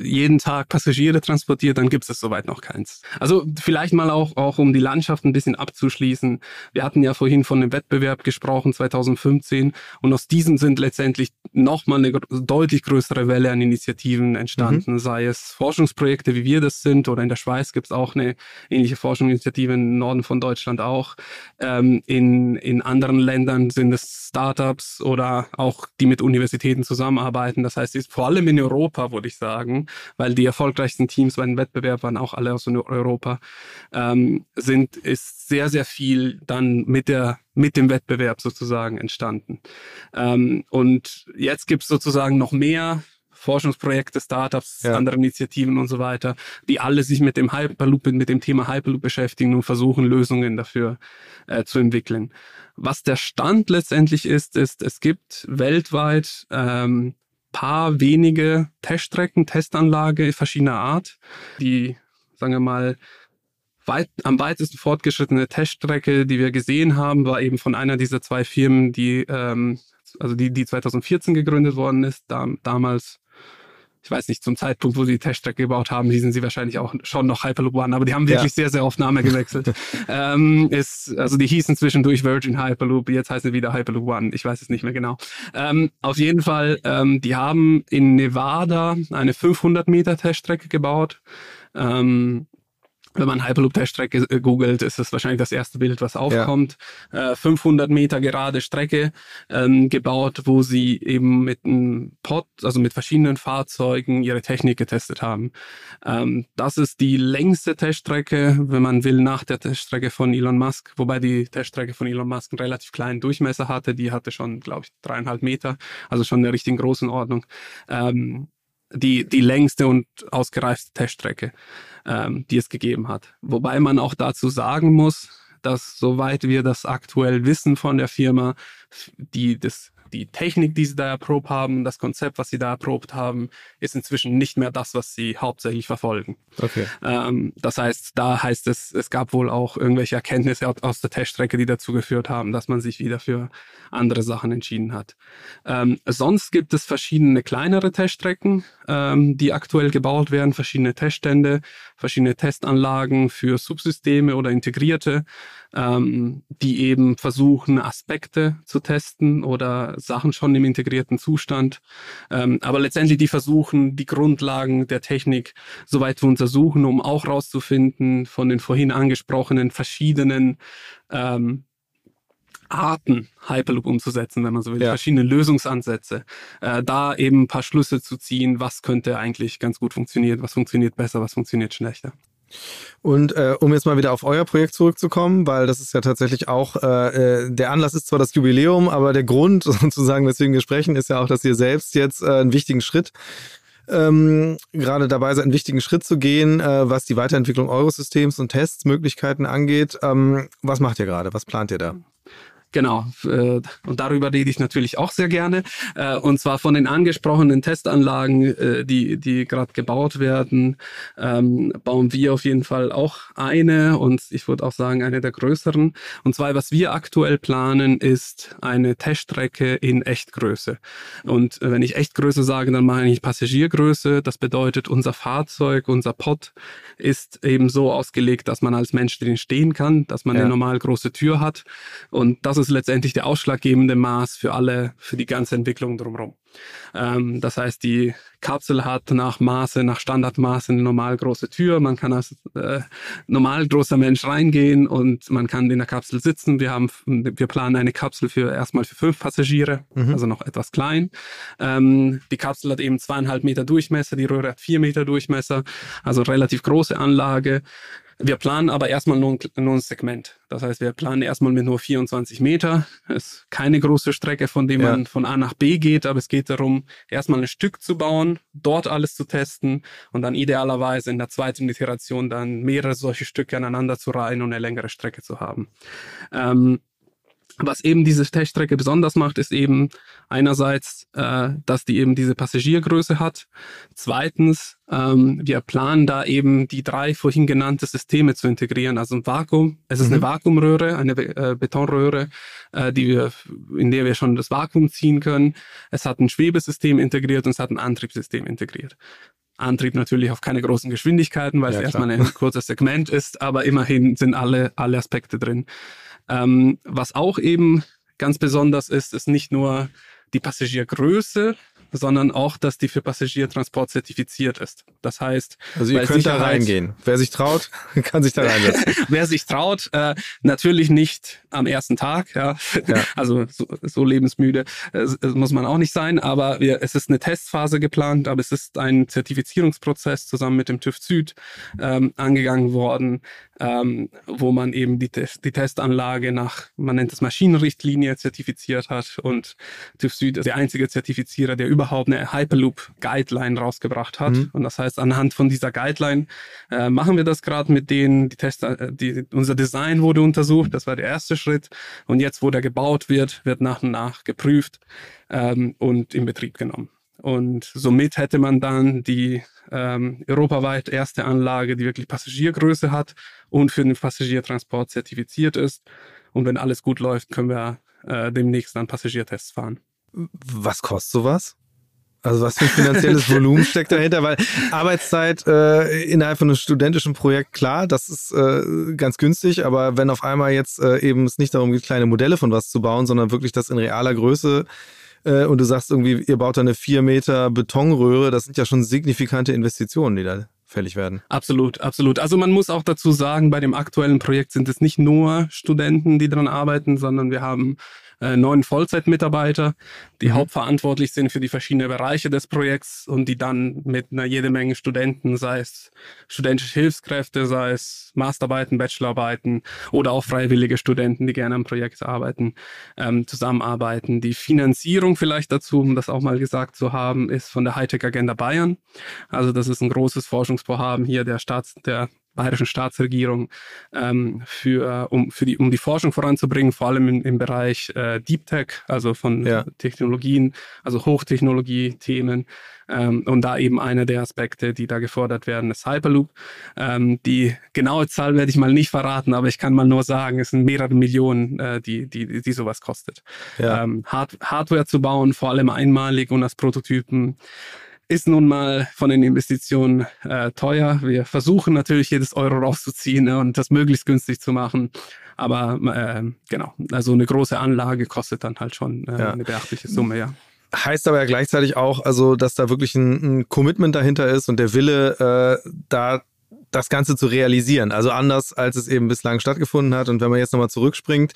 jeden Tag Passagiere transportiert, dann gibt es soweit noch keins. Also vielleicht mal auch, auch um die Landschaft ein bisschen abzuschließen. Wir hatten ja vorhin von dem Wettbewerb gesprochen, 2015, und aus diesem sind letztendlich nochmal eine deutlich größere Welle an Initiativen entstanden, mhm. sei es Forschungsprojekte, wie wir das sind, oder in der Schweiz gibt es auch eine ähnliche Forschungsinitiative, im Norden von Deutschland auch. Ähm, in, in anderen Ländern sind es Startups oder auch die mit Universitäten zusammenarbeiten. Das heißt, vor allem in Europa, würde ich sagen, sagen, weil die erfolgreichsten Teams bei den Wettbewerb waren auch alle aus Europa, ähm, sind, ist sehr, sehr viel dann mit der mit dem Wettbewerb sozusagen entstanden. Ähm, und jetzt gibt es sozusagen noch mehr Forschungsprojekte, Startups, ja. andere Initiativen und so weiter, die alle sich mit dem Hyperloop, mit dem Thema Hyperloop beschäftigen und versuchen, Lösungen dafür äh, zu entwickeln. Was der Stand letztendlich ist, ist, es gibt weltweit ähm, paar wenige Teststrecken, Testanlage verschiedener Art. Die, sagen wir mal, weit, am weitesten fortgeschrittene Teststrecke, die wir gesehen haben, war eben von einer dieser zwei Firmen, die, ähm, also die, die 2014 gegründet worden ist, da, damals ich weiß nicht, zum Zeitpunkt, wo sie die Teststrecke gebaut haben, hießen sie wahrscheinlich auch schon noch Hyperloop One, aber die haben wirklich ja. sehr, sehr oft Name gewechselt. ähm, ist, also die hießen zwischendurch Virgin Hyperloop, jetzt heißen sie wieder Hyperloop One, ich weiß es nicht mehr genau. Ähm, auf jeden Fall, ähm, die haben in Nevada eine 500 Meter Teststrecke gebaut. Ähm, wenn man Hyperloop-Teststrecke äh, googelt, ist das wahrscheinlich das erste Bild, was aufkommt. Ja. Äh, 500 Meter gerade Strecke ähm, gebaut, wo sie eben mit einem Pod, also mit verschiedenen Fahrzeugen ihre Technik getestet haben. Ähm, das ist die längste Teststrecke, wenn man will, nach der Teststrecke von Elon Musk, wobei die Teststrecke von Elon Musk einen relativ kleinen Durchmesser hatte. Die hatte schon, glaube ich, dreieinhalb Meter, also schon eine richtig großen Ordnung. Ähm, die, die längste und ausgereifte Teststrecke, ähm, die es gegeben hat. Wobei man auch dazu sagen muss, dass soweit wir das aktuell wissen von der Firma, die das die Technik, die sie da erprobt haben, das Konzept, was sie da erprobt haben, ist inzwischen nicht mehr das, was sie hauptsächlich verfolgen. Okay. Ähm, das heißt, da heißt es, es gab wohl auch irgendwelche Erkenntnisse aus der Teststrecke, die dazu geführt haben, dass man sich wieder für andere Sachen entschieden hat. Ähm, sonst gibt es verschiedene kleinere Teststrecken, ähm, die aktuell gebaut werden, verschiedene Teststände, verschiedene Testanlagen für Subsysteme oder integrierte, ähm, die eben versuchen, Aspekte zu testen oder Sachen schon im integrierten Zustand. Ähm, aber letztendlich die versuchen, die Grundlagen der Technik soweit zu untersuchen, um auch rauszufinden von den vorhin angesprochenen verschiedenen ähm, Arten Hyperloop umzusetzen, wenn man so will, ja. verschiedene Lösungsansätze, äh, da eben ein paar Schlüsse zu ziehen, was könnte eigentlich ganz gut funktionieren, was funktioniert besser, was funktioniert schlechter. Und äh, um jetzt mal wieder auf euer Projekt zurückzukommen, weil das ist ja tatsächlich auch, äh, äh der Anlass ist zwar das Jubiläum, aber der Grund sozusagen, weswegen wir sprechen, ist ja auch, dass ihr selbst jetzt äh, einen wichtigen Schritt ähm, gerade dabei seid, einen wichtigen Schritt zu gehen, äh, was die Weiterentwicklung eures Systems und Testmöglichkeiten angeht. Ähm, was macht ihr gerade? Was plant ihr da? Genau, äh, und darüber rede ich natürlich auch sehr gerne. Äh, und zwar von den angesprochenen Testanlagen, äh, die, die gerade gebaut werden, ähm, bauen wir auf jeden Fall auch eine und ich würde auch sagen eine der größeren. Und zwar, was wir aktuell planen, ist eine Teststrecke in Echtgröße. Und wenn ich Echtgröße sage, dann meine ich Passagiergröße. Das bedeutet, unser Fahrzeug, unser Pod ist eben so ausgelegt, dass man als Mensch drin stehen kann, dass man ja. eine normal große Tür hat. Und das ist ist letztendlich der ausschlaggebende Maß für alle, für die ganze Entwicklung drumherum. Ähm, das heißt, die Kapsel hat nach Maße, nach Standardmaße eine normal große Tür. Man kann als äh, normal großer Mensch reingehen und man kann in der Kapsel sitzen. Wir haben, wir planen eine Kapsel für erstmal für fünf Passagiere, mhm. also noch etwas klein. Ähm, die Kapsel hat eben zweieinhalb Meter Durchmesser, die Röhre hat vier Meter Durchmesser, also relativ große Anlage. Wir planen aber erstmal nur ein, nur ein Segment. Das heißt, wir planen erstmal mit nur 24 Meter. Es ist keine große Strecke, von der man von A nach B geht, aber es geht darum, erstmal ein Stück zu bauen, dort alles zu testen und dann idealerweise in der zweiten Iteration dann mehrere solche Stücke aneinander zu reihen und eine längere Strecke zu haben. Ähm, was eben diese Teststrecke besonders macht, ist eben einerseits, äh, dass die eben diese Passagiergröße hat. Zweitens, ähm, wir planen da eben die drei vorhin genannte Systeme zu integrieren. Also ein Vakuum, es ist mhm. eine Vakuumröhre, eine äh, Betonröhre, äh, die wir, in der wir schon das Vakuum ziehen können. Es hat ein Schwebesystem integriert und es hat ein Antriebssystem integriert. Antrieb natürlich auf keine großen Geschwindigkeiten, weil ja, es erstmal ein kurzes Segment ist, aber immerhin sind alle, alle Aspekte drin. Ähm, was auch eben ganz besonders ist, ist nicht nur die Passagiergröße, sondern auch, dass die für Passagiertransport zertifiziert ist. Das heißt, also ihr könnt Sicherheit, da reingehen. Wer sich traut, kann sich da reinsetzen. Wer sich traut, äh, natürlich nicht am ersten Tag. Ja, ja. also so, so lebensmüde äh, muss man auch nicht sein. Aber wir, es ist eine Testphase geplant, aber es ist ein Zertifizierungsprozess zusammen mit dem TÜV Süd ähm, angegangen worden, ähm, wo man eben die, die Testanlage nach, man nennt es Maschinenrichtlinie, zertifiziert hat. Und TÜV Süd ist der einzige Zertifizierer, der überhaupt eine Hyperloop-Guideline rausgebracht hat. Mhm. Und das heißt, anhand von dieser Guideline äh, machen wir das gerade mit denen, die Tester, äh, die, unser Design wurde untersucht, das war der erste Schritt. Und jetzt, wo der gebaut wird, wird nach und nach geprüft ähm, und in Betrieb genommen. Und somit hätte man dann die ähm, europaweit erste Anlage, die wirklich Passagiergröße hat und für den Passagiertransport zertifiziert ist. Und wenn alles gut läuft, können wir äh, demnächst dann Passagiertests fahren. Was kostet sowas? Also was für ein finanzielles Volumen steckt dahinter? Weil Arbeitszeit äh, innerhalb von einem studentischen Projekt, klar, das ist äh, ganz günstig, aber wenn auf einmal jetzt äh, eben es nicht darum geht, kleine Modelle von was zu bauen, sondern wirklich das in realer Größe äh, und du sagst irgendwie, ihr baut da eine vier Meter Betonröhre, das sind ja schon signifikante Investitionen, die da fällig werden. Absolut, absolut. Also man muss auch dazu sagen, bei dem aktuellen Projekt sind es nicht nur Studenten, die daran arbeiten, sondern wir haben äh, neun Vollzeitmitarbeiter, die mhm. hauptverantwortlich sind für die verschiedenen Bereiche des Projekts und die dann mit einer jede Menge Studenten, sei es studentische Hilfskräfte, sei es Masterarbeiten, Bachelorarbeiten oder auch freiwillige Studenten, die gerne am Projekt arbeiten, ähm, zusammenarbeiten. Die Finanzierung vielleicht dazu, um das auch mal gesagt zu haben, ist von der Hightech Agenda Bayern. Also das ist ein großes Forschungsvorhaben hier der Staats, der bayerischen Staatsregierung ähm, für, um, für die, um die Forschung voranzubringen, vor allem im, im Bereich äh, Deep Tech, also von ja. Technologien, also Hochtechnologie-Themen. Ähm, und da eben einer der Aspekte, die da gefordert werden, ist Hyperloop. Ähm, die genaue Zahl werde ich mal nicht verraten, aber ich kann mal nur sagen, es sind mehrere Millionen, äh, die, die, die sowas kostet. Ja. Ähm, Hard Hardware zu bauen, vor allem einmalig und als Prototypen ist nun mal von den Investitionen äh, teuer. Wir versuchen natürlich jedes Euro rauszuziehen ne, und das möglichst günstig zu machen. Aber äh, genau, also eine große Anlage kostet dann halt schon äh, ja. eine beachtliche Summe, ja. Heißt aber ja gleichzeitig auch, also dass da wirklich ein, ein Commitment dahinter ist und der Wille, äh, da das Ganze zu realisieren. Also anders, als es eben bislang stattgefunden hat. Und wenn man jetzt nochmal zurückspringt,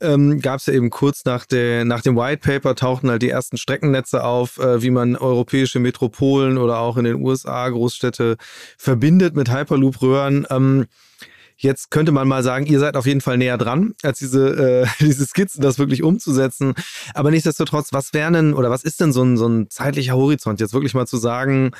ähm, gab es ja eben kurz nach, der, nach dem White Paper tauchten halt die ersten Streckennetze auf, äh, wie man europäische Metropolen oder auch in den USA Großstädte verbindet mit Hyperloop-Röhren. Ähm, Jetzt könnte man mal sagen, ihr seid auf jeden Fall näher dran, als diese, äh, diese Skizzen, das wirklich umzusetzen. Aber nichtsdestotrotz, was wäre denn oder was ist denn so ein, so ein zeitlicher Horizont, jetzt wirklich mal zu sagen,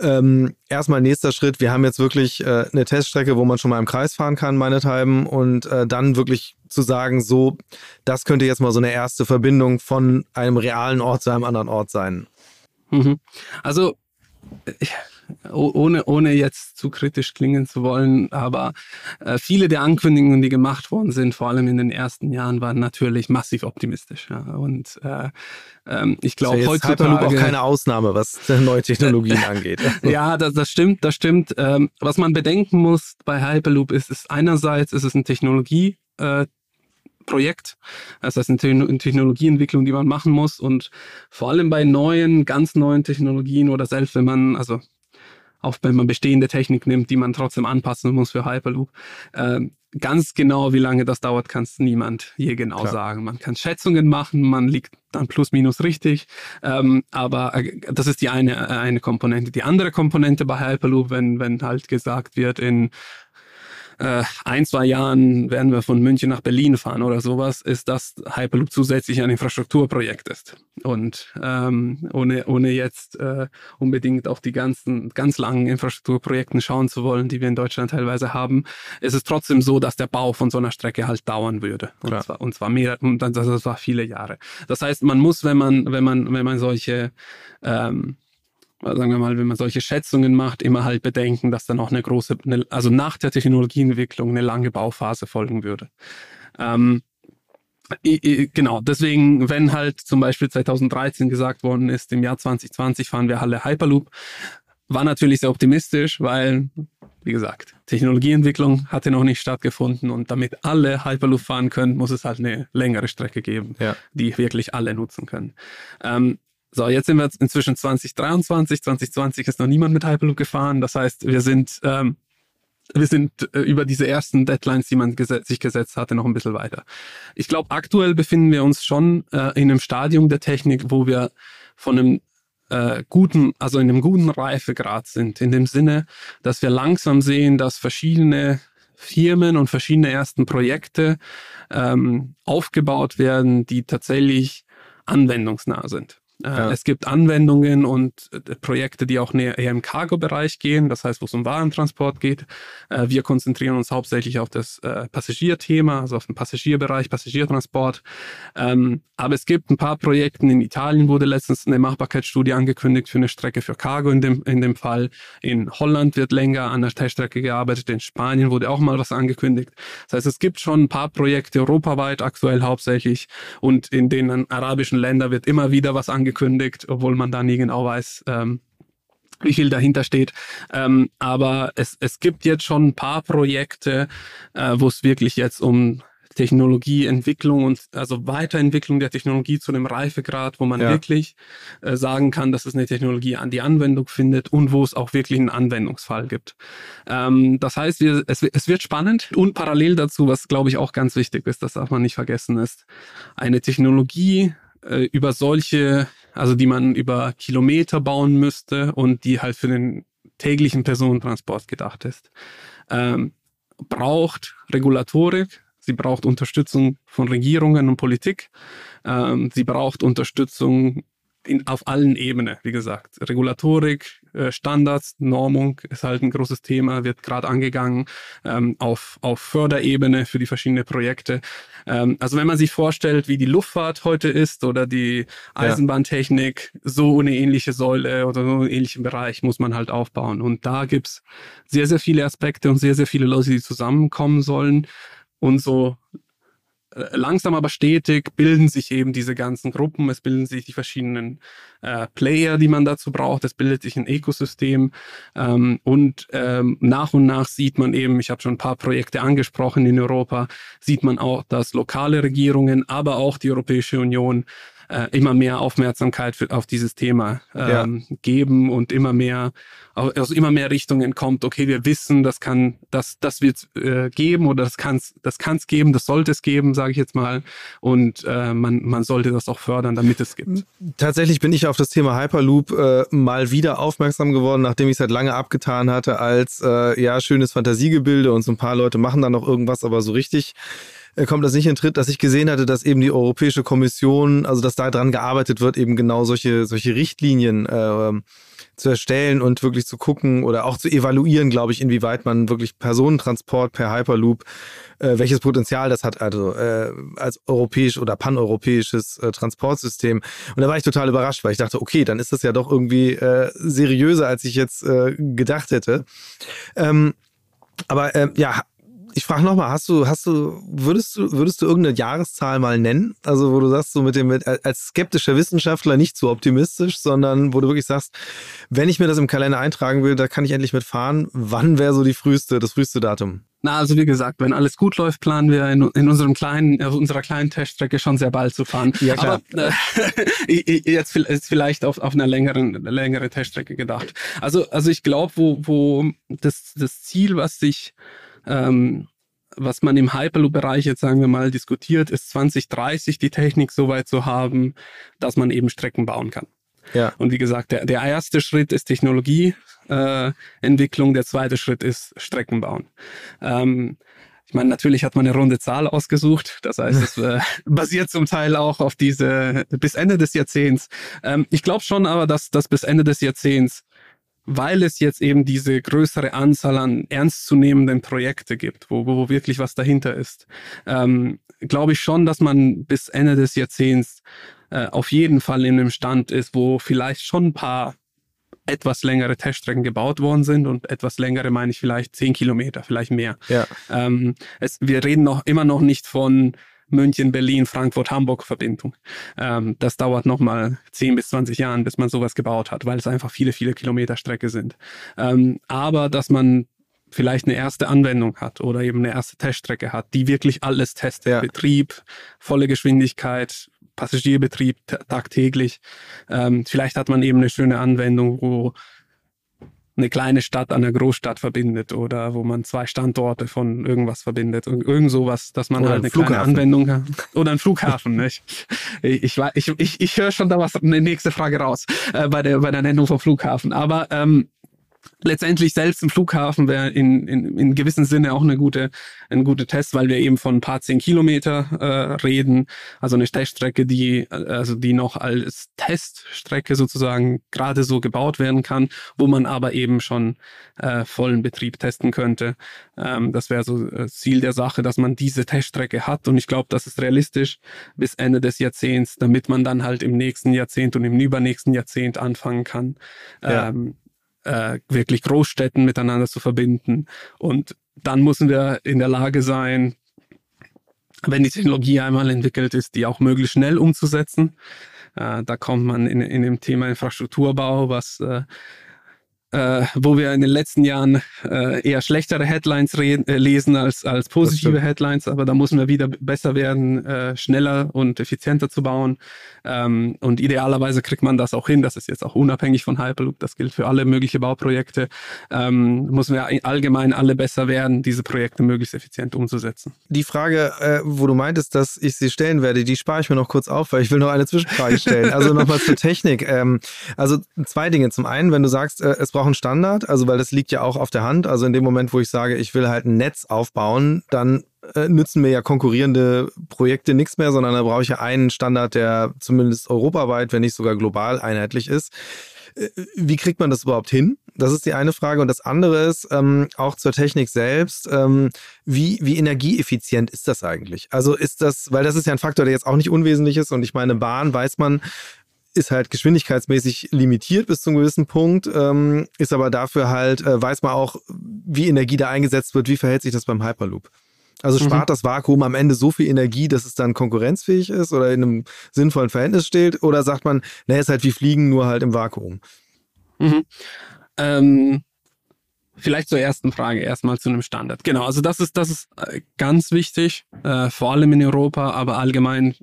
ähm, erstmal nächster Schritt, wir haben jetzt wirklich äh, eine Teststrecke, wo man schon mal im Kreis fahren kann, meinethalben, und äh, dann wirklich zu sagen, so, das könnte jetzt mal so eine erste Verbindung von einem realen Ort zu einem anderen Ort sein. Mhm. Also, ohne, ohne jetzt zu kritisch klingen zu wollen, aber äh, viele der Ankündigungen, die gemacht worden sind, vor allem in den ersten Jahren, waren natürlich massiv optimistisch. Ja. Und äh, ähm, ich glaube, ja heutzutage Hyperloop auch keine Ausnahme, was neue Technologien angeht. ja, das, das stimmt, das stimmt. Ähm, was man bedenken muss bei Hyperloop ist, ist einerseits ist es eine Technologie, äh, Projekt. Das heißt, eine Technologieentwicklung, die man machen muss. Und vor allem bei neuen, ganz neuen Technologien oder selbst wenn man, also auch wenn man bestehende Technik nimmt, die man trotzdem anpassen muss für Hyperloop. Ähm, ganz genau, wie lange das dauert, kann es niemand je genau Klar. sagen. Man kann Schätzungen machen, man liegt dann plus minus richtig, ähm, aber äh, das ist die eine, äh, eine Komponente. Die andere Komponente bei Hyperloop, wenn, wenn halt gesagt wird, in äh, ein, zwei Jahren werden wir von München nach Berlin fahren oder sowas, ist das Hyperloop zusätzlich ein Infrastrukturprojekt ist. Und ähm, ohne, ohne jetzt äh, unbedingt auf die ganzen, ganz langen Infrastrukturprojekten schauen zu wollen, die wir in Deutschland teilweise haben, ist es trotzdem so, dass der Bau von so einer Strecke halt dauern würde. Und zwar, und zwar mehr, und das, das war viele Jahre. Das heißt, man muss, wenn man, wenn man, wenn man solche ähm, sagen wir mal, wenn man solche Schätzungen macht, immer halt bedenken, dass dann auch eine große, eine, also nach der Technologieentwicklung eine lange Bauphase folgen würde. Ähm, genau, deswegen, wenn halt zum Beispiel 2013 gesagt worden ist, im Jahr 2020 fahren wir Halle Hyperloop, war natürlich sehr optimistisch, weil, wie gesagt, Technologieentwicklung hatte noch nicht stattgefunden und damit alle Hyperloop fahren können, muss es halt eine längere Strecke geben, ja. die wirklich alle nutzen können. Ähm, so, jetzt sind wir inzwischen 2023. 2020 ist noch niemand mit Hyperloop gefahren. Das heißt, wir sind, ähm, wir sind äh, über diese ersten Deadlines, die man gesetz, sich gesetzt hatte, noch ein bisschen weiter. Ich glaube, aktuell befinden wir uns schon äh, in einem Stadium der Technik, wo wir von einem äh, guten, also in einem guten Reifegrad sind, in dem Sinne, dass wir langsam sehen, dass verschiedene Firmen und verschiedene ersten Projekte ähm, aufgebaut werden, die tatsächlich anwendungsnah sind. Äh, ja. Es gibt Anwendungen und äh, Projekte, die auch eher im Cargo-Bereich gehen, das heißt, wo es um Warentransport geht. Äh, wir konzentrieren uns hauptsächlich auf das Passagierthema, also auf den Passagierbereich, Passagiertransport. Ähm, aber es gibt ein paar Projekte in Italien, wurde letztens eine Machbarkeitsstudie angekündigt für eine Strecke für Cargo in dem, in dem Fall. In Holland wird länger an der Teststrecke gearbeitet, in Spanien wurde auch mal was angekündigt. Das heißt, es gibt schon ein paar Projekte europaweit, aktuell hauptsächlich, und in den arabischen Ländern wird immer wieder was angekündigt angekündigt, obwohl man da nie genau weiß, ähm, wie viel dahinter steht. Ähm, aber es, es gibt jetzt schon ein paar Projekte, äh, wo es wirklich jetzt um Technologieentwicklung und also Weiterentwicklung der Technologie zu einem Reifegrad, wo man ja. wirklich äh, sagen kann, dass es eine Technologie an die Anwendung findet und wo es auch wirklich einen Anwendungsfall gibt. Ähm, das heißt, wir, es, es wird spannend und parallel dazu, was glaube ich auch ganz wichtig ist, das darf man nicht vergessen, ist eine Technologie äh, über solche, also die man über Kilometer bauen müsste und die halt für den täglichen Personentransport gedacht ist, ähm, braucht Regulatorik, sie braucht Unterstützung von Regierungen und Politik, ähm, sie braucht Unterstützung in, auf allen Ebenen, wie gesagt. Regulatorik, Standards, Normung ist halt ein großes Thema, wird gerade angegangen ähm, auf, auf Förderebene für die verschiedenen Projekte. Ähm, also wenn man sich vorstellt, wie die Luftfahrt heute ist oder die Eisenbahntechnik, ja. so eine ähnliche Säule oder so einen ähnlichen Bereich muss man halt aufbauen. Und da gibt's sehr, sehr viele Aspekte und sehr, sehr viele Leute, die zusammenkommen sollen und so äh, langsam aber stetig bilden sich eben diese ganzen Gruppen, es bilden sich die verschiedenen äh, Player, die man dazu braucht, es bildet sich ein Ökosystem. Ähm, und ähm, nach und nach sieht man eben, ich habe schon ein paar Projekte angesprochen in Europa, sieht man auch, dass lokale Regierungen, aber auch die Europäische Union äh, immer mehr Aufmerksamkeit für, auf dieses Thema ähm, ja. geben und immer mehr aus immer mehr Richtungen kommt, okay, wir wissen, das kann, das, das wird äh, geben oder das kann es das kann's geben, das sollte es geben, sage ich jetzt mal. Und äh, man, man sollte das auch fördern, damit es gibt. Tatsächlich bin ich auf das Thema Hyperloop äh, mal wieder aufmerksam geworden, nachdem ich es seit lange abgetan hatte, als äh, ja, schönes Fantasiegebilde und so ein paar Leute machen da noch irgendwas, aber so richtig kommt das nicht in Tritt, dass ich gesehen hatte, dass eben die Europäische Kommission, also dass da dran gearbeitet wird, eben genau solche, solche Richtlinien äh, zu erstellen und wirklich zu gucken oder auch zu evaluieren, glaube ich, inwieweit man wirklich Personentransport per Hyperloop, äh, welches Potenzial das hat, also äh, als europäisch oder paneuropäisches äh, Transportsystem. Und da war ich total überrascht, weil ich dachte, okay, dann ist das ja doch irgendwie äh, seriöser, als ich jetzt äh, gedacht hätte. Ähm, aber äh, ja, ich frage nochmal, hast du, hast du, würdest du, würdest du irgendeine Jahreszahl mal nennen? Also, wo du sagst, so mit dem, mit, als skeptischer Wissenschaftler nicht zu optimistisch, sondern wo du wirklich sagst, wenn ich mir das im Kalender eintragen will, da kann ich endlich mitfahren. Wann wäre so die früheste, das früheste Datum? Na, also wie gesagt, wenn alles gut läuft, planen wir in, in unserem kleinen, also unserer kleinen Teststrecke schon sehr bald zu fahren. Ja, klar. Aber äh, jetzt ist vielleicht auf, auf einer längeren, längere Teststrecke gedacht. Also, also ich glaube, wo, wo das, das Ziel, was sich ähm, was man im Hyperloop-Bereich jetzt sagen wir mal diskutiert, ist 2030 die Technik so weit zu haben, dass man eben Strecken bauen kann. Ja. Und wie gesagt, der, der erste Schritt ist Technologieentwicklung, äh, der zweite Schritt ist Strecken bauen. Ähm, ich meine, natürlich hat man eine runde Zahl ausgesucht. Das heißt, es äh, basiert zum Teil auch auf diese bis Ende des Jahrzehnts. Ähm, ich glaube schon aber, dass das bis Ende des Jahrzehnts weil es jetzt eben diese größere Anzahl an ernstzunehmenden Projekte gibt, wo, wo wirklich was dahinter ist, ähm, glaube ich schon, dass man bis Ende des Jahrzehnts äh, auf jeden Fall in einem Stand ist, wo vielleicht schon ein paar etwas längere Teststrecken gebaut worden sind und etwas längere meine ich vielleicht zehn Kilometer, vielleicht mehr. Ja. Ähm, es, wir reden noch immer noch nicht von München, Berlin, Frankfurt, Hamburg Verbindung. Ähm, das dauert nochmal 10 bis 20 Jahren, bis man sowas gebaut hat, weil es einfach viele, viele Kilometer Strecke sind. Ähm, aber dass man vielleicht eine erste Anwendung hat oder eben eine erste Teststrecke hat, die wirklich alles testet. Ja. Betrieb, volle Geschwindigkeit, Passagierbetrieb tagtäglich. Ähm, vielleicht hat man eben eine schöne Anwendung, wo eine kleine Stadt an einer Großstadt verbindet oder wo man zwei Standorte von irgendwas verbindet. Irgend sowas, dass man oder halt eine Flughafen. kleine Anwendung hat. Oder ein Flughafen. ne? ich, ich, ich, ich, höre schon da was, eine nächste Frage raus äh, bei, der, bei der Nennung vom Flughafen. Aber ähm, letztendlich selbst im Flughafen wäre in, in, in gewissem Sinne auch eine gute, ein guter Test, weil wir eben von ein paar zehn Kilometer äh, reden. Also eine Teststrecke, die, also die noch als Teststrecke sozusagen gerade so gebaut werden kann, wo man aber eben schon äh, vollen Betrieb testen könnte. Ähm, das wäre so äh, Ziel der Sache, dass man diese Teststrecke hat. Und ich glaube, das ist realistisch bis Ende des Jahrzehnts, damit man dann halt im nächsten Jahrzehnt und im übernächsten Jahrzehnt anfangen kann. Ja. Ähm, äh, wirklich Großstädten miteinander zu verbinden. Und dann müssen wir in der Lage sein, wenn die Technologie einmal entwickelt ist, die auch möglichst schnell umzusetzen. Äh, da kommt man in, in dem Thema Infrastrukturbau, was äh, äh, wo wir in den letzten Jahren äh, eher schlechtere Headlines äh, lesen als, als positive Headlines, aber da müssen wir wieder besser werden, äh, schneller und effizienter zu bauen. Ähm, und idealerweise kriegt man das auch hin. Das ist jetzt auch unabhängig von Hyperloop, das gilt für alle möglichen Bauprojekte. Ähm, müssen wir allgemein alle besser werden, diese Projekte möglichst effizient umzusetzen. Die Frage, äh, wo du meintest, dass ich sie stellen werde, die spare ich mir noch kurz auf, weil ich will noch eine Zwischenfrage stellen. Also nochmal zur Technik. Ähm, also zwei Dinge. Zum einen, wenn du sagst, äh, es braucht auch ein Standard, also weil das liegt ja auch auf der Hand. Also in dem Moment, wo ich sage, ich will halt ein Netz aufbauen, dann äh, nützen mir ja konkurrierende Projekte nichts mehr, sondern da brauche ich ja einen Standard, der zumindest europaweit, wenn nicht sogar global einheitlich ist. Äh, wie kriegt man das überhaupt hin? Das ist die eine Frage. Und das andere ist ähm, auch zur Technik selbst. Ähm, wie, wie energieeffizient ist das eigentlich? Also ist das, weil das ist ja ein Faktor, der jetzt auch nicht unwesentlich ist. Und ich meine, Bahn weiß man, ist halt geschwindigkeitsmäßig limitiert bis zu einem gewissen Punkt, ähm, ist aber dafür halt, äh, weiß man auch, wie Energie da eingesetzt wird, wie verhält sich das beim Hyperloop. Also mhm. spart mhm. das Vakuum am Ende so viel Energie, dass es dann konkurrenzfähig ist oder in einem sinnvollen Verhältnis steht? Oder sagt man, naja, ist halt wie Fliegen, nur halt im Vakuum? Mhm. Ähm, vielleicht zur ersten Frage erstmal zu einem Standard. Genau, also das ist, das ist äh, ganz wichtig, äh, vor allem in Europa, aber allgemein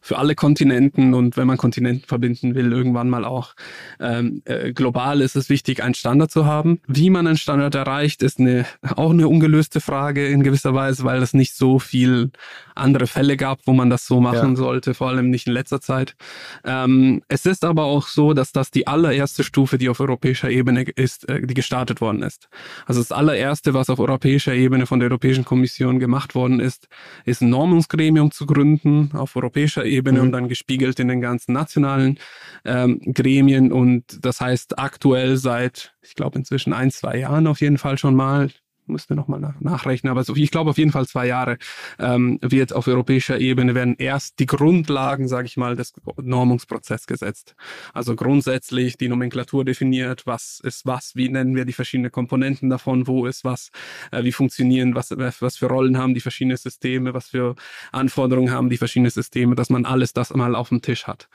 für alle Kontinenten und wenn man Kontinenten verbinden will, irgendwann mal auch ähm, äh, global ist es wichtig, einen Standard zu haben. Wie man einen Standard erreicht, ist eine, auch eine ungelöste Frage in gewisser Weise, weil es nicht so viel andere Fälle gab, wo man das so machen ja. sollte, vor allem nicht in letzter Zeit. Ähm, es ist aber auch so, dass das die allererste Stufe, die auf europäischer Ebene ist, äh, die gestartet worden ist. Also das allererste, was auf europäischer Ebene von der Europäischen Kommission gemacht worden ist, ist ein Normungsgremium zu gründen auf europäischer Ebene mhm. und dann gespiegelt in den ganzen nationalen ähm, Gremien. Und das heißt aktuell seit, ich glaube inzwischen ein, zwei Jahren auf jeden Fall schon mal, müsste nochmal nach, nachrechnen, aber so, ich glaube auf jeden Fall zwei Jahre ähm, wird auf europäischer Ebene werden erst die Grundlagen, sage ich mal, des Normungsprozesses gesetzt. Also grundsätzlich die Nomenklatur definiert, was ist was, wie nennen wir die verschiedenen Komponenten davon, wo ist was, äh, wie funktionieren, was, was für Rollen haben die verschiedenen Systeme, was für Anforderungen haben die verschiedenen Systeme, dass man alles das mal auf dem Tisch hat.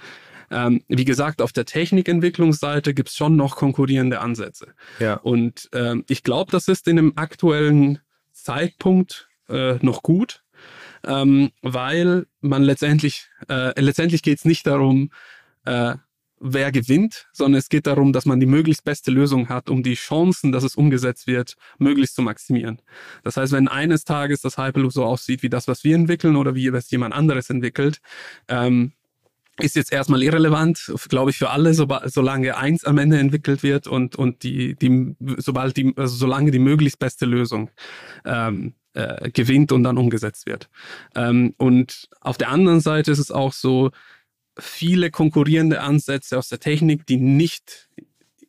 Ähm, wie gesagt, auf der Technikentwicklungsseite gibt es schon noch konkurrierende Ansätze. Ja. Und ähm, ich glaube, das ist in einem aktuellen Zeitpunkt äh, noch gut, ähm, weil man letztendlich, äh, letztendlich geht es nicht darum, äh, wer gewinnt, sondern es geht darum, dass man die möglichst beste Lösung hat, um die Chancen, dass es umgesetzt wird, möglichst zu maximieren. Das heißt, wenn eines Tages das Hyperloop so aussieht wie das, was wir entwickeln oder wie es jemand anderes entwickelt, ähm, ist jetzt erstmal irrelevant, glaube ich, für alle, so, solange eins am Ende entwickelt wird und, und die, die, sobald die, also solange die möglichst beste Lösung ähm, äh, gewinnt und dann umgesetzt wird. Ähm, und auf der anderen Seite ist es auch so, viele konkurrierende Ansätze aus der Technik, die nicht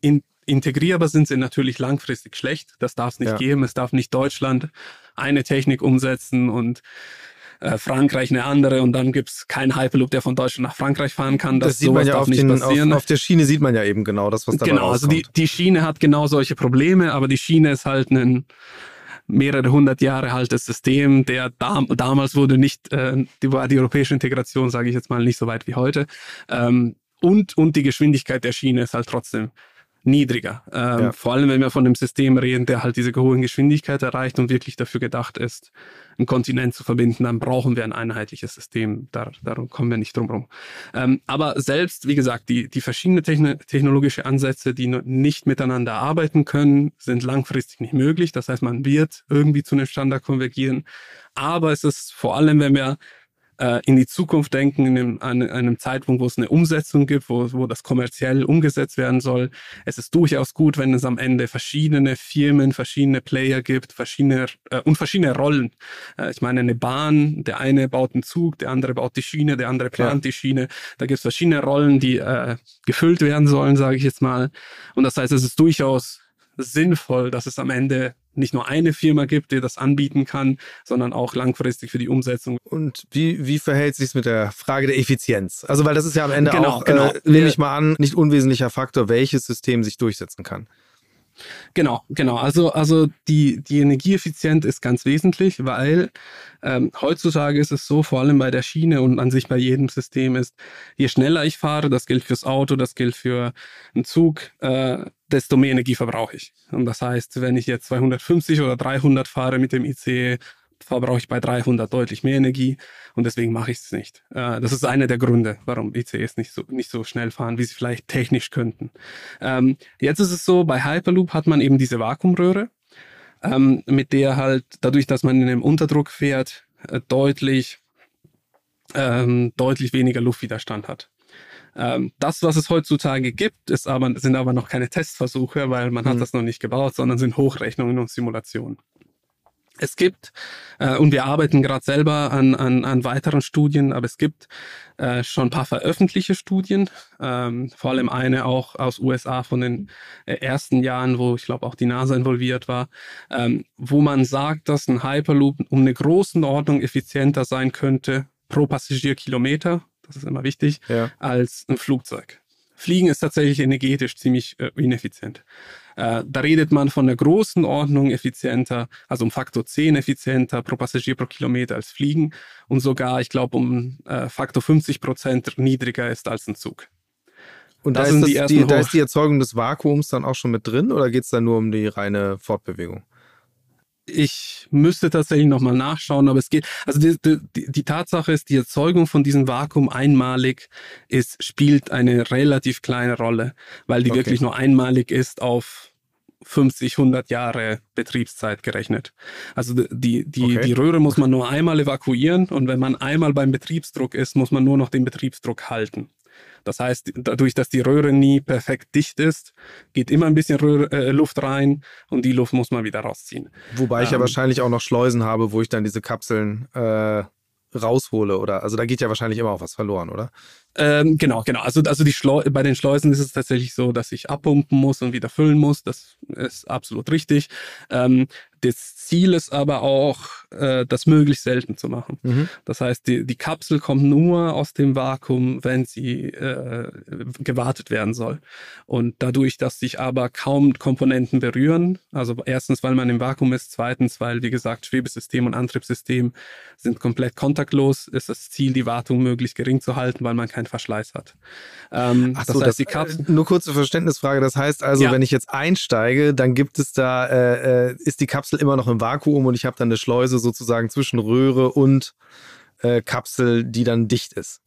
in, integrierbar sind, sind natürlich langfristig schlecht. Das darf es nicht ja. geben. Es darf nicht Deutschland eine Technik umsetzen und äh, Frankreich eine andere und dann gibt es keinen Hyperloop, der von Deutschland nach Frankreich fahren kann. Das, das sieht man ja auf, den, auf, auf, der Schiene sieht man ja eben genau das, was da Genau, also die, die Schiene hat genau solche Probleme, aber die Schiene ist halt ein mehrere hundert Jahre altes System, der dam damals wurde nicht, äh, die war die europäische Integration, sage ich jetzt mal, nicht so weit wie heute. Ähm, und, und die Geschwindigkeit der Schiene ist halt trotzdem niedriger. Ähm, ja. Vor allem, wenn wir von einem System reden, der halt diese hohe Geschwindigkeit erreicht und wirklich dafür gedacht ist, einen Kontinent zu verbinden, dann brauchen wir ein einheitliches System. Da, darum kommen wir nicht drum rum. Ähm, aber selbst, wie gesagt, die, die verschiedenen techn technologische Ansätze, die nicht miteinander arbeiten können, sind langfristig nicht möglich. Das heißt, man wird irgendwie zu einem Standard konvergieren. Aber es ist vor allem, wenn wir äh, in die Zukunft denken, in einem, an einem Zeitpunkt, wo es eine Umsetzung gibt, wo, wo das kommerziell umgesetzt werden soll. Es ist durchaus gut, wenn es am Ende verschiedene Firmen, verschiedene Player gibt, verschiedene äh, und verschiedene Rollen. Äh, ich meine, eine Bahn, der eine baut einen Zug, der andere baut die Schiene, der andere plant ja. die Schiene. Da gibt es verschiedene Rollen, die äh, gefüllt werden sollen, sage ich jetzt mal. Und das heißt, es ist durchaus sinnvoll, dass es am Ende nicht nur eine Firma gibt, die das anbieten kann, sondern auch langfristig für die Umsetzung. Und wie, wie verhält sich es mit der Frage der Effizienz? Also, weil das ist ja am Ende genau, auch, genau. Äh, nehme ich mal an, nicht unwesentlicher Faktor, welches System sich durchsetzen kann. Genau, genau. Also, also die, die Energieeffizienz ist ganz wesentlich, weil ähm, heutzutage ist es so, vor allem bei der Schiene und an sich bei jedem System ist, je schneller ich fahre, das gilt fürs Auto, das gilt für einen Zug, äh, desto mehr Energie verbrauche ich. Und das heißt, wenn ich jetzt 250 oder 300 fahre mit dem ICE, verbrauche ich bei 300 deutlich mehr Energie und deswegen mache ich es nicht. Äh, das ist einer der Gründe, warum ICEs nicht so, nicht so schnell fahren, wie sie vielleicht technisch könnten. Ähm, jetzt ist es so, bei Hyperloop hat man eben diese Vakuumröhre, ähm, mit der halt dadurch, dass man in einem Unterdruck fährt, äh, deutlich, ähm, deutlich weniger Luftwiderstand hat. Ähm, das, was es heutzutage gibt, ist aber, sind aber noch keine Testversuche, weil man mhm. hat das noch nicht gebaut, sondern sind Hochrechnungen und Simulationen. Es gibt, äh, und wir arbeiten gerade selber an, an, an weiteren Studien, aber es gibt äh, schon ein paar veröffentlichte Studien, ähm, vor allem eine auch aus USA von den äh, ersten Jahren, wo ich glaube auch die NASA involviert war, ähm, wo man sagt, dass ein Hyperloop um eine große Ordnung effizienter sein könnte pro Passagierkilometer, das ist immer wichtig, ja. als ein Flugzeug. Fliegen ist tatsächlich energetisch ziemlich äh, ineffizient. Äh, da redet man von einer großen Ordnung effizienter, also um Faktor 10 effizienter pro Passagier pro Kilometer als Fliegen und sogar, ich glaube, um äh, Faktor 50 Prozent niedriger ist als ein Zug. Und da ist, das, die, die, da ist die Erzeugung des Vakuums dann auch schon mit drin oder geht es da nur um die reine Fortbewegung? Ich müsste tatsächlich nochmal nachschauen, aber es geht, also die, die, die, Tatsache ist, die Erzeugung von diesem Vakuum einmalig ist, spielt eine relativ kleine Rolle, weil die okay. wirklich nur einmalig ist auf 50, 100 Jahre Betriebszeit gerechnet. Also die, die, okay. die Röhre muss man nur einmal evakuieren und wenn man einmal beim Betriebsdruck ist, muss man nur noch den Betriebsdruck halten. Das heißt, dadurch, dass die Röhre nie perfekt dicht ist, geht immer ein bisschen Röhre, äh, Luft rein und die Luft muss man wieder rausziehen. Wobei ich ja ähm, wahrscheinlich auch noch Schleusen habe, wo ich dann diese Kapseln äh, raushole oder also da geht ja wahrscheinlich immer auch was verloren, oder? Ähm, genau, genau. Also, also die Schleu bei den Schleusen ist es tatsächlich so, dass ich abpumpen muss und wieder füllen muss. Das ist absolut richtig. Ähm, das Ziel ist aber auch, äh, das möglichst selten zu machen. Mhm. Das heißt, die, die Kapsel kommt nur aus dem Vakuum, wenn sie äh, gewartet werden soll. Und dadurch, dass sich aber kaum Komponenten berühren, also erstens, weil man im Vakuum ist, zweitens, weil, wie gesagt, Schwebesystem und Antriebssystem sind komplett kontaktlos, ist das Ziel, die Wartung möglichst gering zu halten, weil man keinen Verschleiß hat. Ähm, Ach so, das heißt, das, die Kapsel. Äh, nur kurze Verständnisfrage. Das heißt also, ja. wenn ich jetzt einsteige, dann gibt es da, äh, äh ist die Kapsel Kapsel immer noch im Vakuum und ich habe dann eine Schleuse sozusagen zwischen Röhre und äh, Kapsel, die dann dicht ist.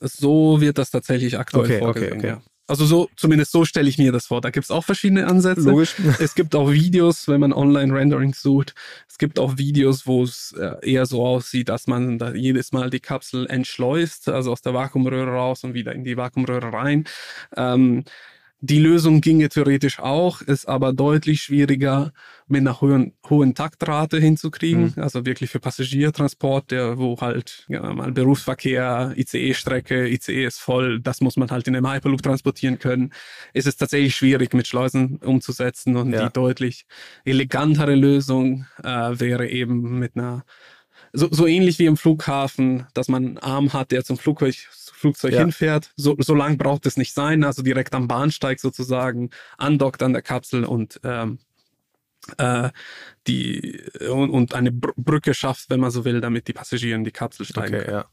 So wird das tatsächlich aktuell okay, vorgesehen, okay, okay. Ja. Also so, zumindest so stelle ich mir das vor. Da gibt es auch verschiedene Ansätze. Logisch. Es gibt auch Videos, wenn man Online-Renderings sucht. Es gibt auch Videos, wo es äh, eher so aussieht, dass man da jedes Mal die Kapsel entschleust, also aus der Vakuumröhre raus und wieder in die Vakuumröhre rein. Ähm, die Lösung ginge theoretisch auch, ist aber deutlich schwieriger mit einer hohen, hohen Taktrate hinzukriegen. Mhm. Also wirklich für Passagiertransport, der, wo halt ja, mal Berufsverkehr, ICE-Strecke, ICE ist voll, das muss man halt in einem Hyperloop transportieren können. Ist es tatsächlich schwierig mit Schleusen umzusetzen und ja. die deutlich elegantere Lösung äh, wäre eben mit einer so, so ähnlich wie im Flughafen, dass man einen Arm hat, der zum Flugzeug, Flugzeug ja. hinfährt. So, so lang braucht es nicht sein, also direkt am Bahnsteig sozusagen, andockt an der Kapsel und ähm, äh, die und, und eine Brücke schafft, wenn man so will, damit die Passagiere in die Kapsel steigen okay, Ja.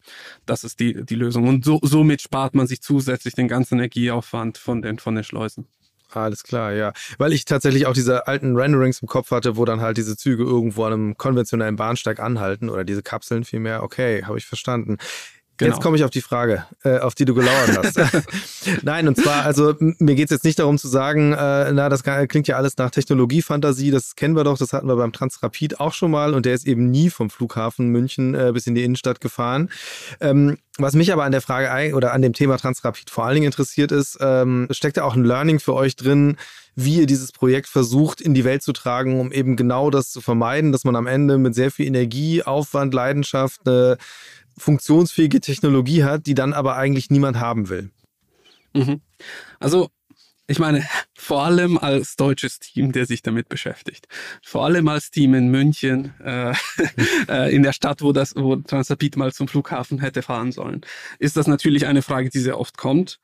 Das ist die, die Lösung. Und so, somit spart man sich zusätzlich den ganzen Energieaufwand von den, von den Schleusen. Alles klar, ja. Weil ich tatsächlich auch diese alten Renderings im Kopf hatte, wo dann halt diese Züge irgendwo an einem konventionellen Bahnsteig anhalten oder diese Kapseln vielmehr. Okay, habe ich verstanden. Genau. Jetzt komme ich auf die Frage, äh, auf die du gelauert hast. Nein, und zwar, also mir geht es jetzt nicht darum zu sagen, äh, na, das klingt ja alles nach Technologiefantasie, das kennen wir doch, das hatten wir beim Transrapid auch schon mal und der ist eben nie vom Flughafen München äh, bis in die Innenstadt gefahren. Ähm, was mich aber an der Frage oder an dem Thema Transrapid vor allen Dingen interessiert ist, ähm, steckt ja auch ein Learning für euch drin, wie ihr dieses Projekt versucht in die Welt zu tragen, um eben genau das zu vermeiden, dass man am Ende mit sehr viel Energie, Aufwand, Leidenschaft eine funktionsfähige Technologie hat, die dann aber eigentlich niemand haben will. Mhm. Also ich meine, vor allem als deutsches Team, der sich damit beschäftigt. Vor allem als Team in München, äh, äh, in der Stadt, wo das, wo Transrapid mal zum Flughafen hätte fahren sollen, ist das natürlich eine Frage, die sehr oft kommt.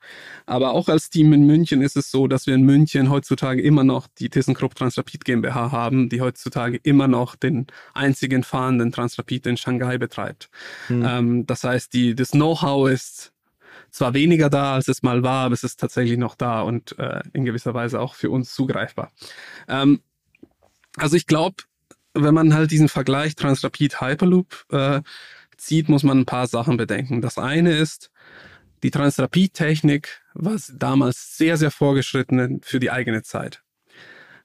Aber auch als Team in München ist es so, dass wir in München heutzutage immer noch die ThyssenKrupp Transrapid GmbH haben, die heutzutage immer noch den einzigen fahrenden Transrapid in Shanghai betreibt. Hm. Ähm, das heißt, die, das Know-how ist zwar weniger da, als es mal war, aber es ist tatsächlich noch da und äh, in gewisser Weise auch für uns zugreifbar. Ähm, also ich glaube, wenn man halt diesen Vergleich Transrapid Hyperloop äh, zieht, muss man ein paar Sachen bedenken. Das eine ist, die Transrapid-Technik war damals sehr, sehr vorgeschritten für die eigene Zeit.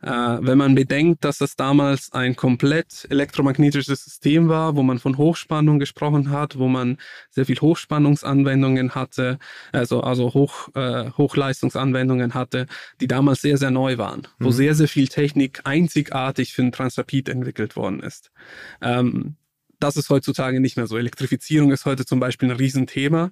Äh, wenn man bedenkt, dass das damals ein komplett elektromagnetisches System war, wo man von Hochspannung gesprochen hat, wo man sehr viel Hochspannungsanwendungen hatte, also, also Hoch, äh, Hochleistungsanwendungen hatte, die damals sehr, sehr neu waren, wo mhm. sehr, sehr viel Technik einzigartig für den Transrapid entwickelt worden ist. Ähm, das ist heutzutage nicht mehr so. Elektrifizierung ist heute zum Beispiel ein Riesenthema.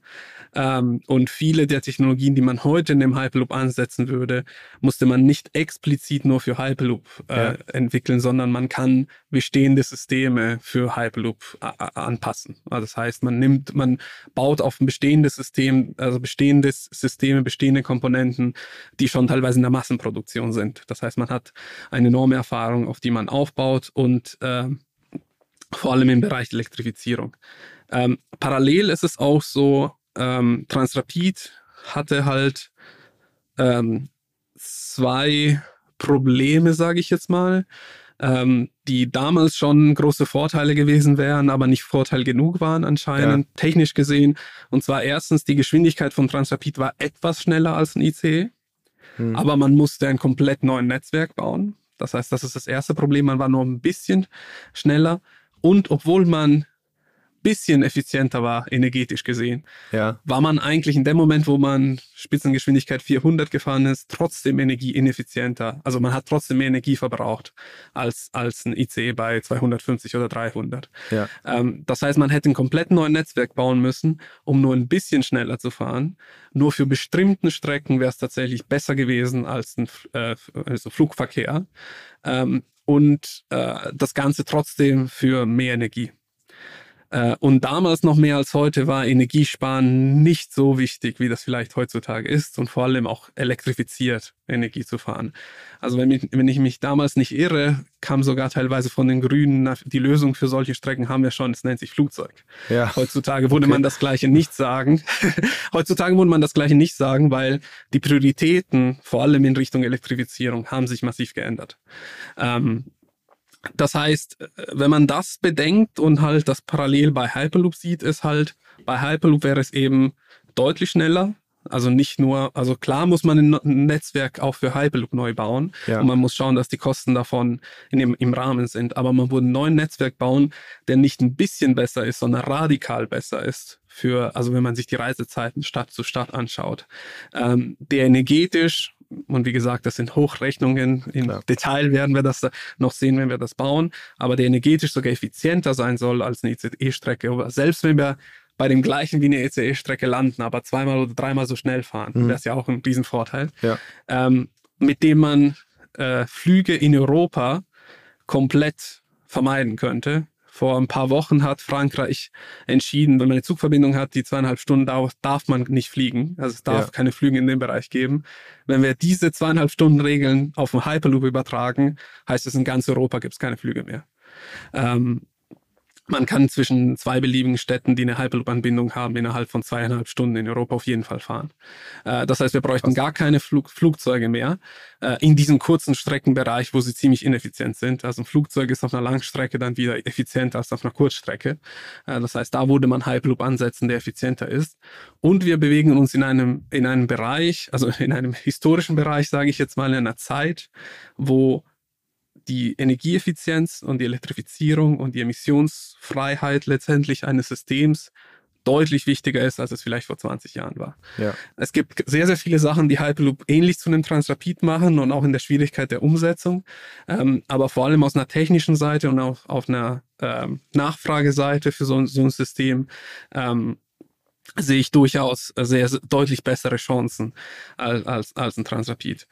Ähm, und viele der Technologien, die man heute in dem Hyperloop ansetzen würde, musste man nicht explizit nur für Hyperloop äh, ja. entwickeln, sondern man kann bestehende Systeme für Hyperloop äh, anpassen. Also das heißt, man nimmt, man baut auf ein bestehendes System, also bestehende Systeme, bestehende Komponenten, die schon teilweise in der Massenproduktion sind. Das heißt, man hat eine enorme Erfahrung, auf die man aufbaut und äh, vor allem im Bereich Elektrifizierung. Ähm, parallel ist es auch so, ähm, Transrapid hatte halt ähm, zwei Probleme, sage ich jetzt mal. ähm, die damals schon große Vorteile gewesen wären, aber nicht Vorteil genug waren anscheinend, ja. technisch gesehen. Und zwar erstens, die Geschwindigkeit von Transrapid war etwas schneller als ein ICE, hm. aber man musste ein komplett neues Netzwerk bauen. Das heißt, das ist das erste Problem, man war nur ein bisschen schneller. Und obwohl man bisschen effizienter war, energetisch gesehen, ja. war man eigentlich in dem Moment, wo man Spitzengeschwindigkeit 400 gefahren ist, trotzdem energieineffizienter. Also man hat trotzdem mehr Energie verbraucht als, als ein ICE bei 250 oder 300. Ja. Ähm, das heißt, man hätte ein komplett neues Netzwerk bauen müssen, um nur ein bisschen schneller zu fahren. Nur für bestimmten Strecken wäre es tatsächlich besser gewesen als ein äh, also Flugverkehr. Ähm, und äh, das Ganze trotzdem für mehr Energie. Äh, und damals noch mehr als heute war Energiesparen nicht so wichtig, wie das vielleicht heutzutage ist und vor allem auch elektrifiziert Energie zu fahren. Also wenn, ich, wenn ich mich damals nicht irre, kam sogar teilweise von den Grünen, die Lösung für solche Strecken haben wir schon, es nennt sich Flugzeug. Ja. Heutzutage würde okay. man das Gleiche nicht sagen. Heutzutage würde man das Gleiche nicht sagen, weil die Prioritäten, vor allem in Richtung Elektrifizierung, haben sich massiv geändert. Ähm, das heißt, wenn man das bedenkt und halt das parallel bei Hyperloop sieht, ist halt, bei Hyperloop wäre es eben deutlich schneller. Also nicht nur, also klar muss man ein Netzwerk auch für Hyperloop neu bauen ja. und man muss schauen, dass die Kosten davon in dem, im Rahmen sind. Aber man würde ein neues Netzwerk bauen, der nicht ein bisschen besser ist, sondern radikal besser ist für, also wenn man sich die Reisezeiten Stadt zu Stadt anschaut, ähm, der energetisch und wie gesagt, das sind Hochrechnungen. Im Klar. Detail werden wir das noch sehen, wenn wir das bauen. Aber der energetisch sogar effizienter sein soll als eine ECE-Strecke. Selbst wenn wir bei dem gleichen wie eine ECE-Strecke landen, aber zweimal oder dreimal so schnell fahren, mhm. wäre es ja auch ein Riesenvorteil. Ja. Ähm, mit dem man äh, Flüge in Europa komplett vermeiden könnte vor ein paar Wochen hat Frankreich entschieden, wenn man eine Zugverbindung hat, die zweieinhalb Stunden dauert, darf man nicht fliegen. Also es darf ja. keine Flüge in dem Bereich geben. Wenn wir diese zweieinhalb Stunden Regeln auf den Hyperloop übertragen, heißt es, in ganz Europa gibt es keine Flüge mehr. Ähm, man kann zwischen zwei beliebigen Städten, die eine Hyperloop-Anbindung haben, innerhalb von zweieinhalb Stunden in Europa auf jeden Fall fahren. Äh, das heißt, wir bräuchten gar keine Flug Flugzeuge mehr äh, in diesem kurzen Streckenbereich, wo sie ziemlich ineffizient sind. Also ein Flugzeug ist auf einer Langstrecke dann wieder effizienter als auf einer Kurzstrecke. Äh, das heißt, da würde man Hyperloop ansetzen, der effizienter ist. Und wir bewegen uns in einem, in einem Bereich, also in einem historischen Bereich, sage ich jetzt mal, in einer Zeit, wo die Energieeffizienz und die Elektrifizierung und die Emissionsfreiheit letztendlich eines Systems deutlich wichtiger ist, als es vielleicht vor 20 Jahren war. Ja. Es gibt sehr, sehr viele Sachen, die Hyperloop ähnlich zu einem Transrapid machen und auch in der Schwierigkeit der Umsetzung. Ähm, aber vor allem aus einer technischen Seite und auch auf einer ähm, Nachfrageseite für so, so ein System ähm, sehe ich durchaus sehr, sehr deutlich bessere Chancen als, als, als ein Transrapid.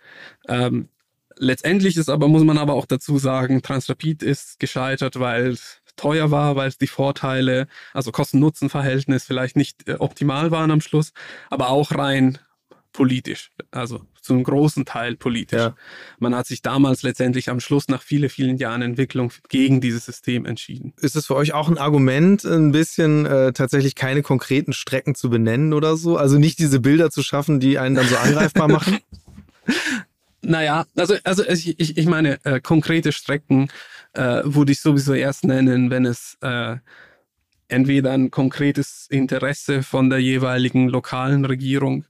Ähm, Letztendlich ist aber, muss man aber auch dazu sagen, Transrapid ist gescheitert, weil es teuer war, weil es die Vorteile, also Kosten-Nutzen-Verhältnis vielleicht nicht äh, optimal waren am Schluss, aber auch rein politisch, also zu einem großen Teil politisch. Ja. Man hat sich damals letztendlich am Schluss nach vielen, vielen Jahren Entwicklung gegen dieses System entschieden. Ist es für euch auch ein Argument, ein bisschen äh, tatsächlich keine konkreten Strecken zu benennen oder so? Also nicht diese Bilder zu schaffen, die einen dann so angreifbar machen? Naja, also, also ich, ich, ich meine, äh, konkrete Strecken äh, würde ich sowieso erst nennen, wenn es äh, entweder ein konkretes Interesse von der jeweiligen lokalen Regierung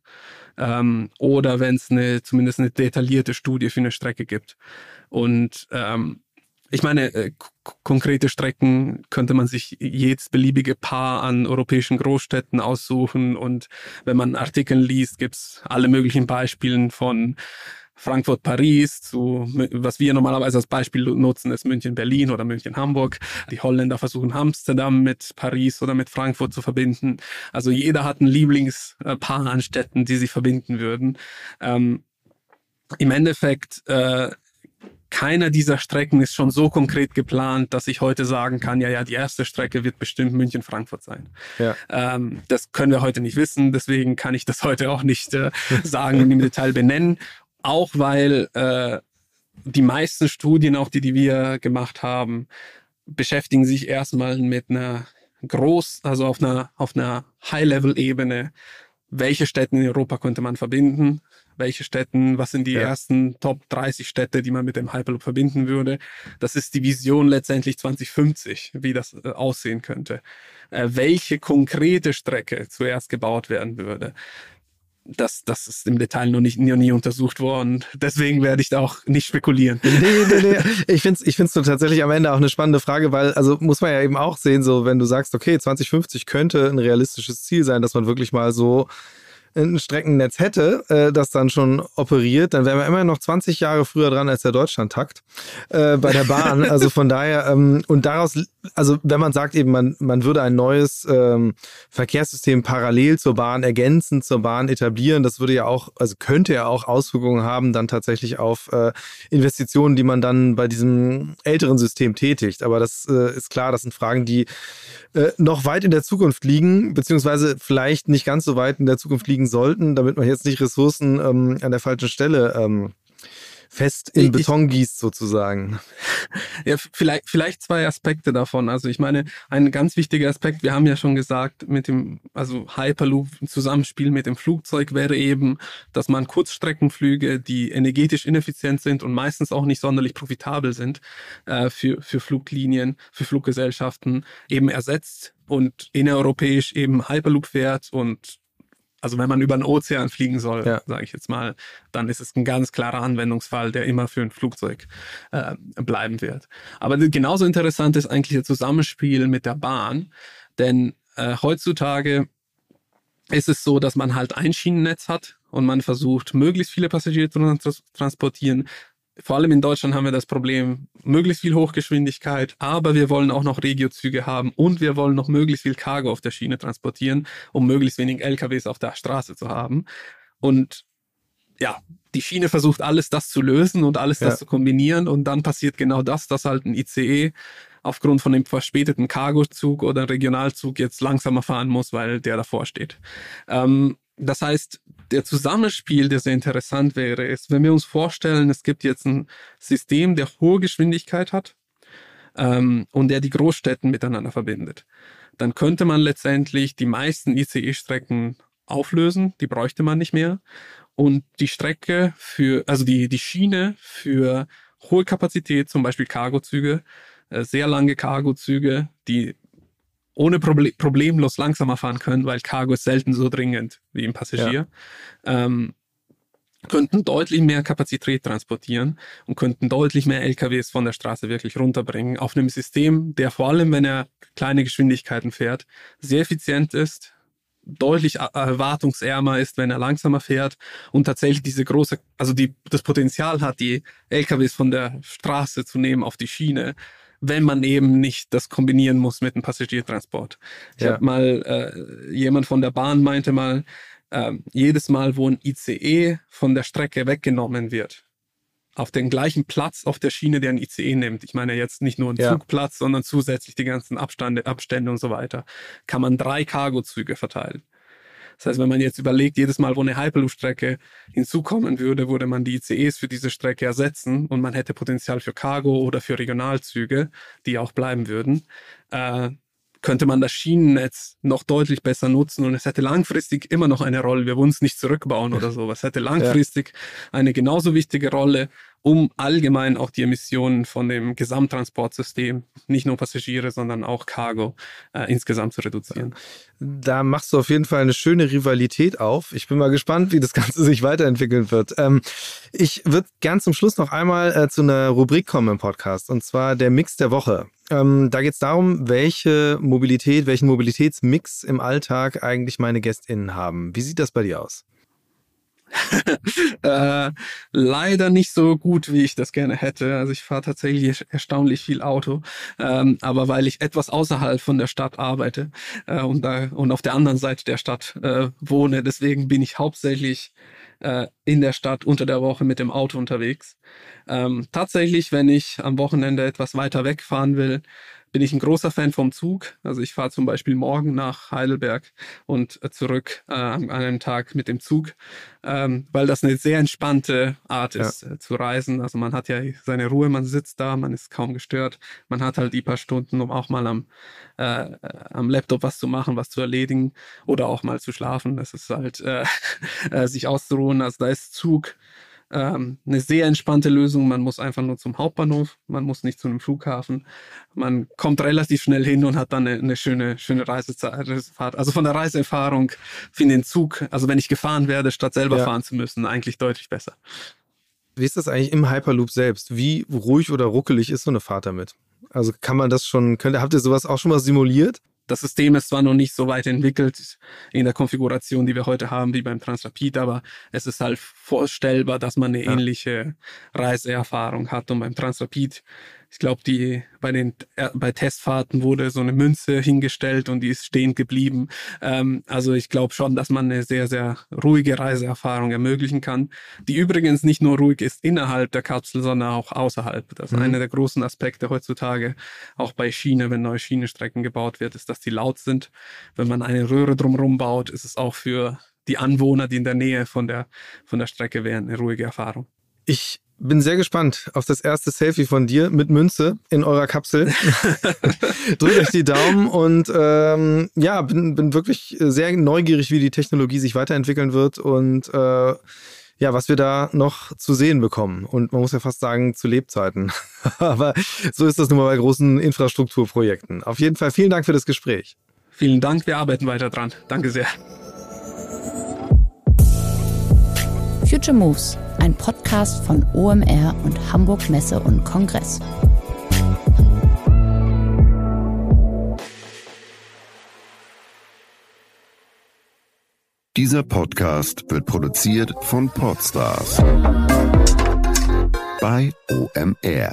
ähm, oder wenn es eine, zumindest eine detaillierte Studie für eine Strecke gibt. Und ähm, ich meine, äh, konkrete Strecken könnte man sich jedes beliebige Paar an europäischen Großstädten aussuchen und wenn man Artikel liest, gibt's alle möglichen Beispielen von Frankfurt-Paris zu, was wir normalerweise als Beispiel nutzen, ist München-Berlin oder München-Hamburg. Die Holländer versuchen Amsterdam mit Paris oder mit Frankfurt zu verbinden. Also jeder hat ein Lieblingspaar an Städten, die sie verbinden würden. Ähm, Im Endeffekt, äh, keiner dieser Strecken ist schon so konkret geplant, dass ich heute sagen kann, ja, ja, die erste Strecke wird bestimmt München-Frankfurt sein. Ja. Ähm, das können wir heute nicht wissen, deswegen kann ich das heute auch nicht äh, sagen und im Detail benennen. Auch weil äh, die meisten Studien, auch die, die wir gemacht haben, beschäftigen sich erstmal mit einer groß, also auf einer, auf einer High-Level-Ebene, welche Städte in Europa könnte man verbinden, welche Städten, was sind die ja. ersten Top 30 Städte, die man mit dem Hyperloop verbinden würde. Das ist die Vision letztendlich 2050, wie das äh, aussehen könnte. Äh, welche konkrete Strecke zuerst gebaut werden würde das, das ist im Detail noch, nicht, noch nie untersucht worden. Deswegen werde ich da auch nicht spekulieren. Nee, nee, nee. Ich finde es ich find's tatsächlich am Ende auch eine spannende Frage, weil, also muss man ja eben auch sehen, so wenn du sagst, okay, 2050 könnte ein realistisches Ziel sein, dass man wirklich mal so ein Streckennetz hätte, äh, das dann schon operiert, dann wären wir immer noch 20 Jahre früher dran als der Deutschlandtakt äh, bei der Bahn. also von daher, ähm, und daraus, also wenn man sagt eben, man, man würde ein neues ähm, Verkehrssystem parallel zur Bahn, ergänzend zur Bahn etablieren, das würde ja auch, also könnte ja auch Auswirkungen haben, dann tatsächlich auf äh, Investitionen, die man dann bei diesem älteren System tätigt. Aber das äh, ist klar, das sind Fragen, die äh, noch weit in der Zukunft liegen, beziehungsweise vielleicht nicht ganz so weit in der Zukunft liegen sollten, damit man jetzt nicht Ressourcen ähm, an der falschen Stelle ähm, fest in ich, Beton gießt sozusagen. Ja, vielleicht, vielleicht zwei Aspekte davon. Also ich meine, ein ganz wichtiger Aspekt, wir haben ja schon gesagt, mit dem, also Hyperloop im Zusammenspiel mit dem Flugzeug wäre eben, dass man Kurzstreckenflüge, die energetisch ineffizient sind und meistens auch nicht sonderlich profitabel sind, äh, für, für Fluglinien, für Fluggesellschaften eben ersetzt und innereuropäisch eben Hyperloop fährt und also wenn man über den Ozean fliegen soll, ja. sage ich jetzt mal, dann ist es ein ganz klarer Anwendungsfall, der immer für ein Flugzeug äh, bleiben wird. Aber genauso interessant ist eigentlich das Zusammenspiel mit der Bahn, denn äh, heutzutage ist es so, dass man halt ein Schienennetz hat und man versucht, möglichst viele Passagiere zu transportieren, vor allem in Deutschland haben wir das Problem, möglichst viel Hochgeschwindigkeit, aber wir wollen auch noch Regiozüge haben und wir wollen noch möglichst viel Cargo auf der Schiene transportieren, um möglichst wenig LKWs auf der Straße zu haben. Und ja, die Schiene versucht alles das zu lösen und alles das zu kombinieren und dann passiert genau das, dass halt ein ICE aufgrund von dem verspäteten Cargozug oder Regionalzug jetzt langsamer fahren muss, weil der davor steht. Ähm, das heißt, der Zusammenspiel, der sehr interessant wäre, ist, wenn wir uns vorstellen, es gibt jetzt ein System, der hohe Geschwindigkeit hat ähm, und der die Großstädten miteinander verbindet, dann könnte man letztendlich die meisten ICE-Strecken auflösen, die bräuchte man nicht mehr. Und die Strecke für, also die, die Schiene für hohe Kapazität, zum Beispiel Cargozüge, äh, sehr lange Cargozüge, die ohne Proble problemlos langsamer fahren können, weil Cargo ist selten so dringend wie ein Passagier. Ja. Ähm, könnten deutlich mehr Kapazität transportieren und könnten deutlich mehr LKWs von der Straße wirklich runterbringen auf einem System, der vor allem, wenn er kleine Geschwindigkeiten fährt, sehr effizient ist, deutlich erwartungsärmer ist, wenn er langsamer fährt und tatsächlich diese große, also die, das Potenzial hat, die LKWs von der Straße zu nehmen auf die Schiene wenn man eben nicht das kombinieren muss mit einem Passagiertransport. Ich ja. habe mal, äh, jemand von der Bahn meinte mal, äh, jedes Mal, wo ein ICE von der Strecke weggenommen wird, auf den gleichen Platz auf der Schiene, der ein ICE nimmt, ich meine jetzt nicht nur einen ja. Zugplatz, sondern zusätzlich die ganzen Abstände, Abstände und so weiter, kann man drei Cargozüge verteilen. Das heißt, wenn man jetzt überlegt, jedes Mal, wo eine Hyperloop-Strecke hinzukommen würde, würde man die ICEs für diese Strecke ersetzen und man hätte Potenzial für Cargo oder für Regionalzüge, die auch bleiben würden. Äh, könnte man das Schienennetz noch deutlich besser nutzen und es hätte langfristig immer noch eine Rolle. Wir wollen es nicht zurückbauen oder so. Es hätte langfristig ja. eine genauso wichtige Rolle um allgemein auch die Emissionen von dem Gesamttransportsystem, nicht nur Passagiere, sondern auch Cargo äh, insgesamt zu reduzieren. Da machst du auf jeden Fall eine schöne Rivalität auf. Ich bin mal gespannt, wie das Ganze sich weiterentwickeln wird. Ähm, ich würde gern zum Schluss noch einmal äh, zu einer Rubrik kommen im Podcast, und zwar der Mix der Woche. Ähm, da geht es darum, welche Mobilität, welchen Mobilitätsmix im Alltag eigentlich meine GästInnen haben. Wie sieht das bei dir aus? äh, leider nicht so gut, wie ich das gerne hätte. Also ich fahre tatsächlich erstaunlich viel Auto, ähm, aber weil ich etwas außerhalb von der Stadt arbeite äh, und, da, und auf der anderen Seite der Stadt äh, wohne, deswegen bin ich hauptsächlich äh, in der Stadt unter der Woche mit dem Auto unterwegs. Ähm, tatsächlich, wenn ich am Wochenende etwas weiter wegfahren will, bin ich ein großer Fan vom Zug. Also ich fahre zum Beispiel morgen nach Heidelberg und äh, zurück äh, an einem Tag mit dem Zug, ähm, weil das eine sehr entspannte Art ist ja. äh, zu reisen. Also man hat ja seine Ruhe, man sitzt da, man ist kaum gestört. Man hat halt die paar Stunden, um auch mal am, äh, am Laptop was zu machen, was zu erledigen oder auch mal zu schlafen. Das ist halt äh, äh, sich auszuruhen. Also da ist Zug ähm, eine sehr entspannte Lösung. Man muss einfach nur zum Hauptbahnhof, man muss nicht zu einem Flughafen. Man kommt relativ schnell hin und hat dann eine, eine schöne, schöne Reisefahrt. Also von der Reiseerfahrung finde den Zug, also wenn ich gefahren werde, statt selber ja. fahren zu müssen, eigentlich deutlich besser. Wie ist das eigentlich im Hyperloop selbst? Wie ruhig oder ruckelig ist so eine Fahrt damit? Also kann man das schon, könnt, habt ihr sowas auch schon mal simuliert? Das System ist zwar noch nicht so weit entwickelt in der Konfiguration, die wir heute haben, wie beim Transrapid, aber es ist halt vorstellbar, dass man eine ja. ähnliche Reiseerfahrung hat. Und beim Transrapid ich glaube, die bei den äh, bei Testfahrten wurde so eine Münze hingestellt und die ist stehen geblieben. Ähm, also ich glaube schon, dass man eine sehr sehr ruhige Reiseerfahrung ermöglichen kann, die übrigens nicht nur ruhig ist innerhalb der Kapsel, sondern auch außerhalb. Das ist mhm. einer der großen Aspekte heutzutage, auch bei Schiene, wenn neue Schienenstrecken gebaut wird, ist, dass die laut sind. Wenn man eine Röhre drumherum baut, ist es auch für die Anwohner, die in der Nähe von der von der Strecke wären, eine ruhige Erfahrung. Ich bin sehr gespannt auf das erste Selfie von dir mit Münze in eurer Kapsel. Drückt euch die Daumen und ähm, ja, bin, bin wirklich sehr neugierig, wie die Technologie sich weiterentwickeln wird und äh, ja, was wir da noch zu sehen bekommen. Und man muss ja fast sagen, zu Lebzeiten. Aber so ist das nun mal bei großen Infrastrukturprojekten. Auf jeden Fall vielen Dank für das Gespräch. Vielen Dank, wir arbeiten weiter dran. Danke sehr. Future Moves, ein Podcast von OMR und Hamburg Messe und Kongress. Dieser Podcast wird produziert von Podstars bei OMR.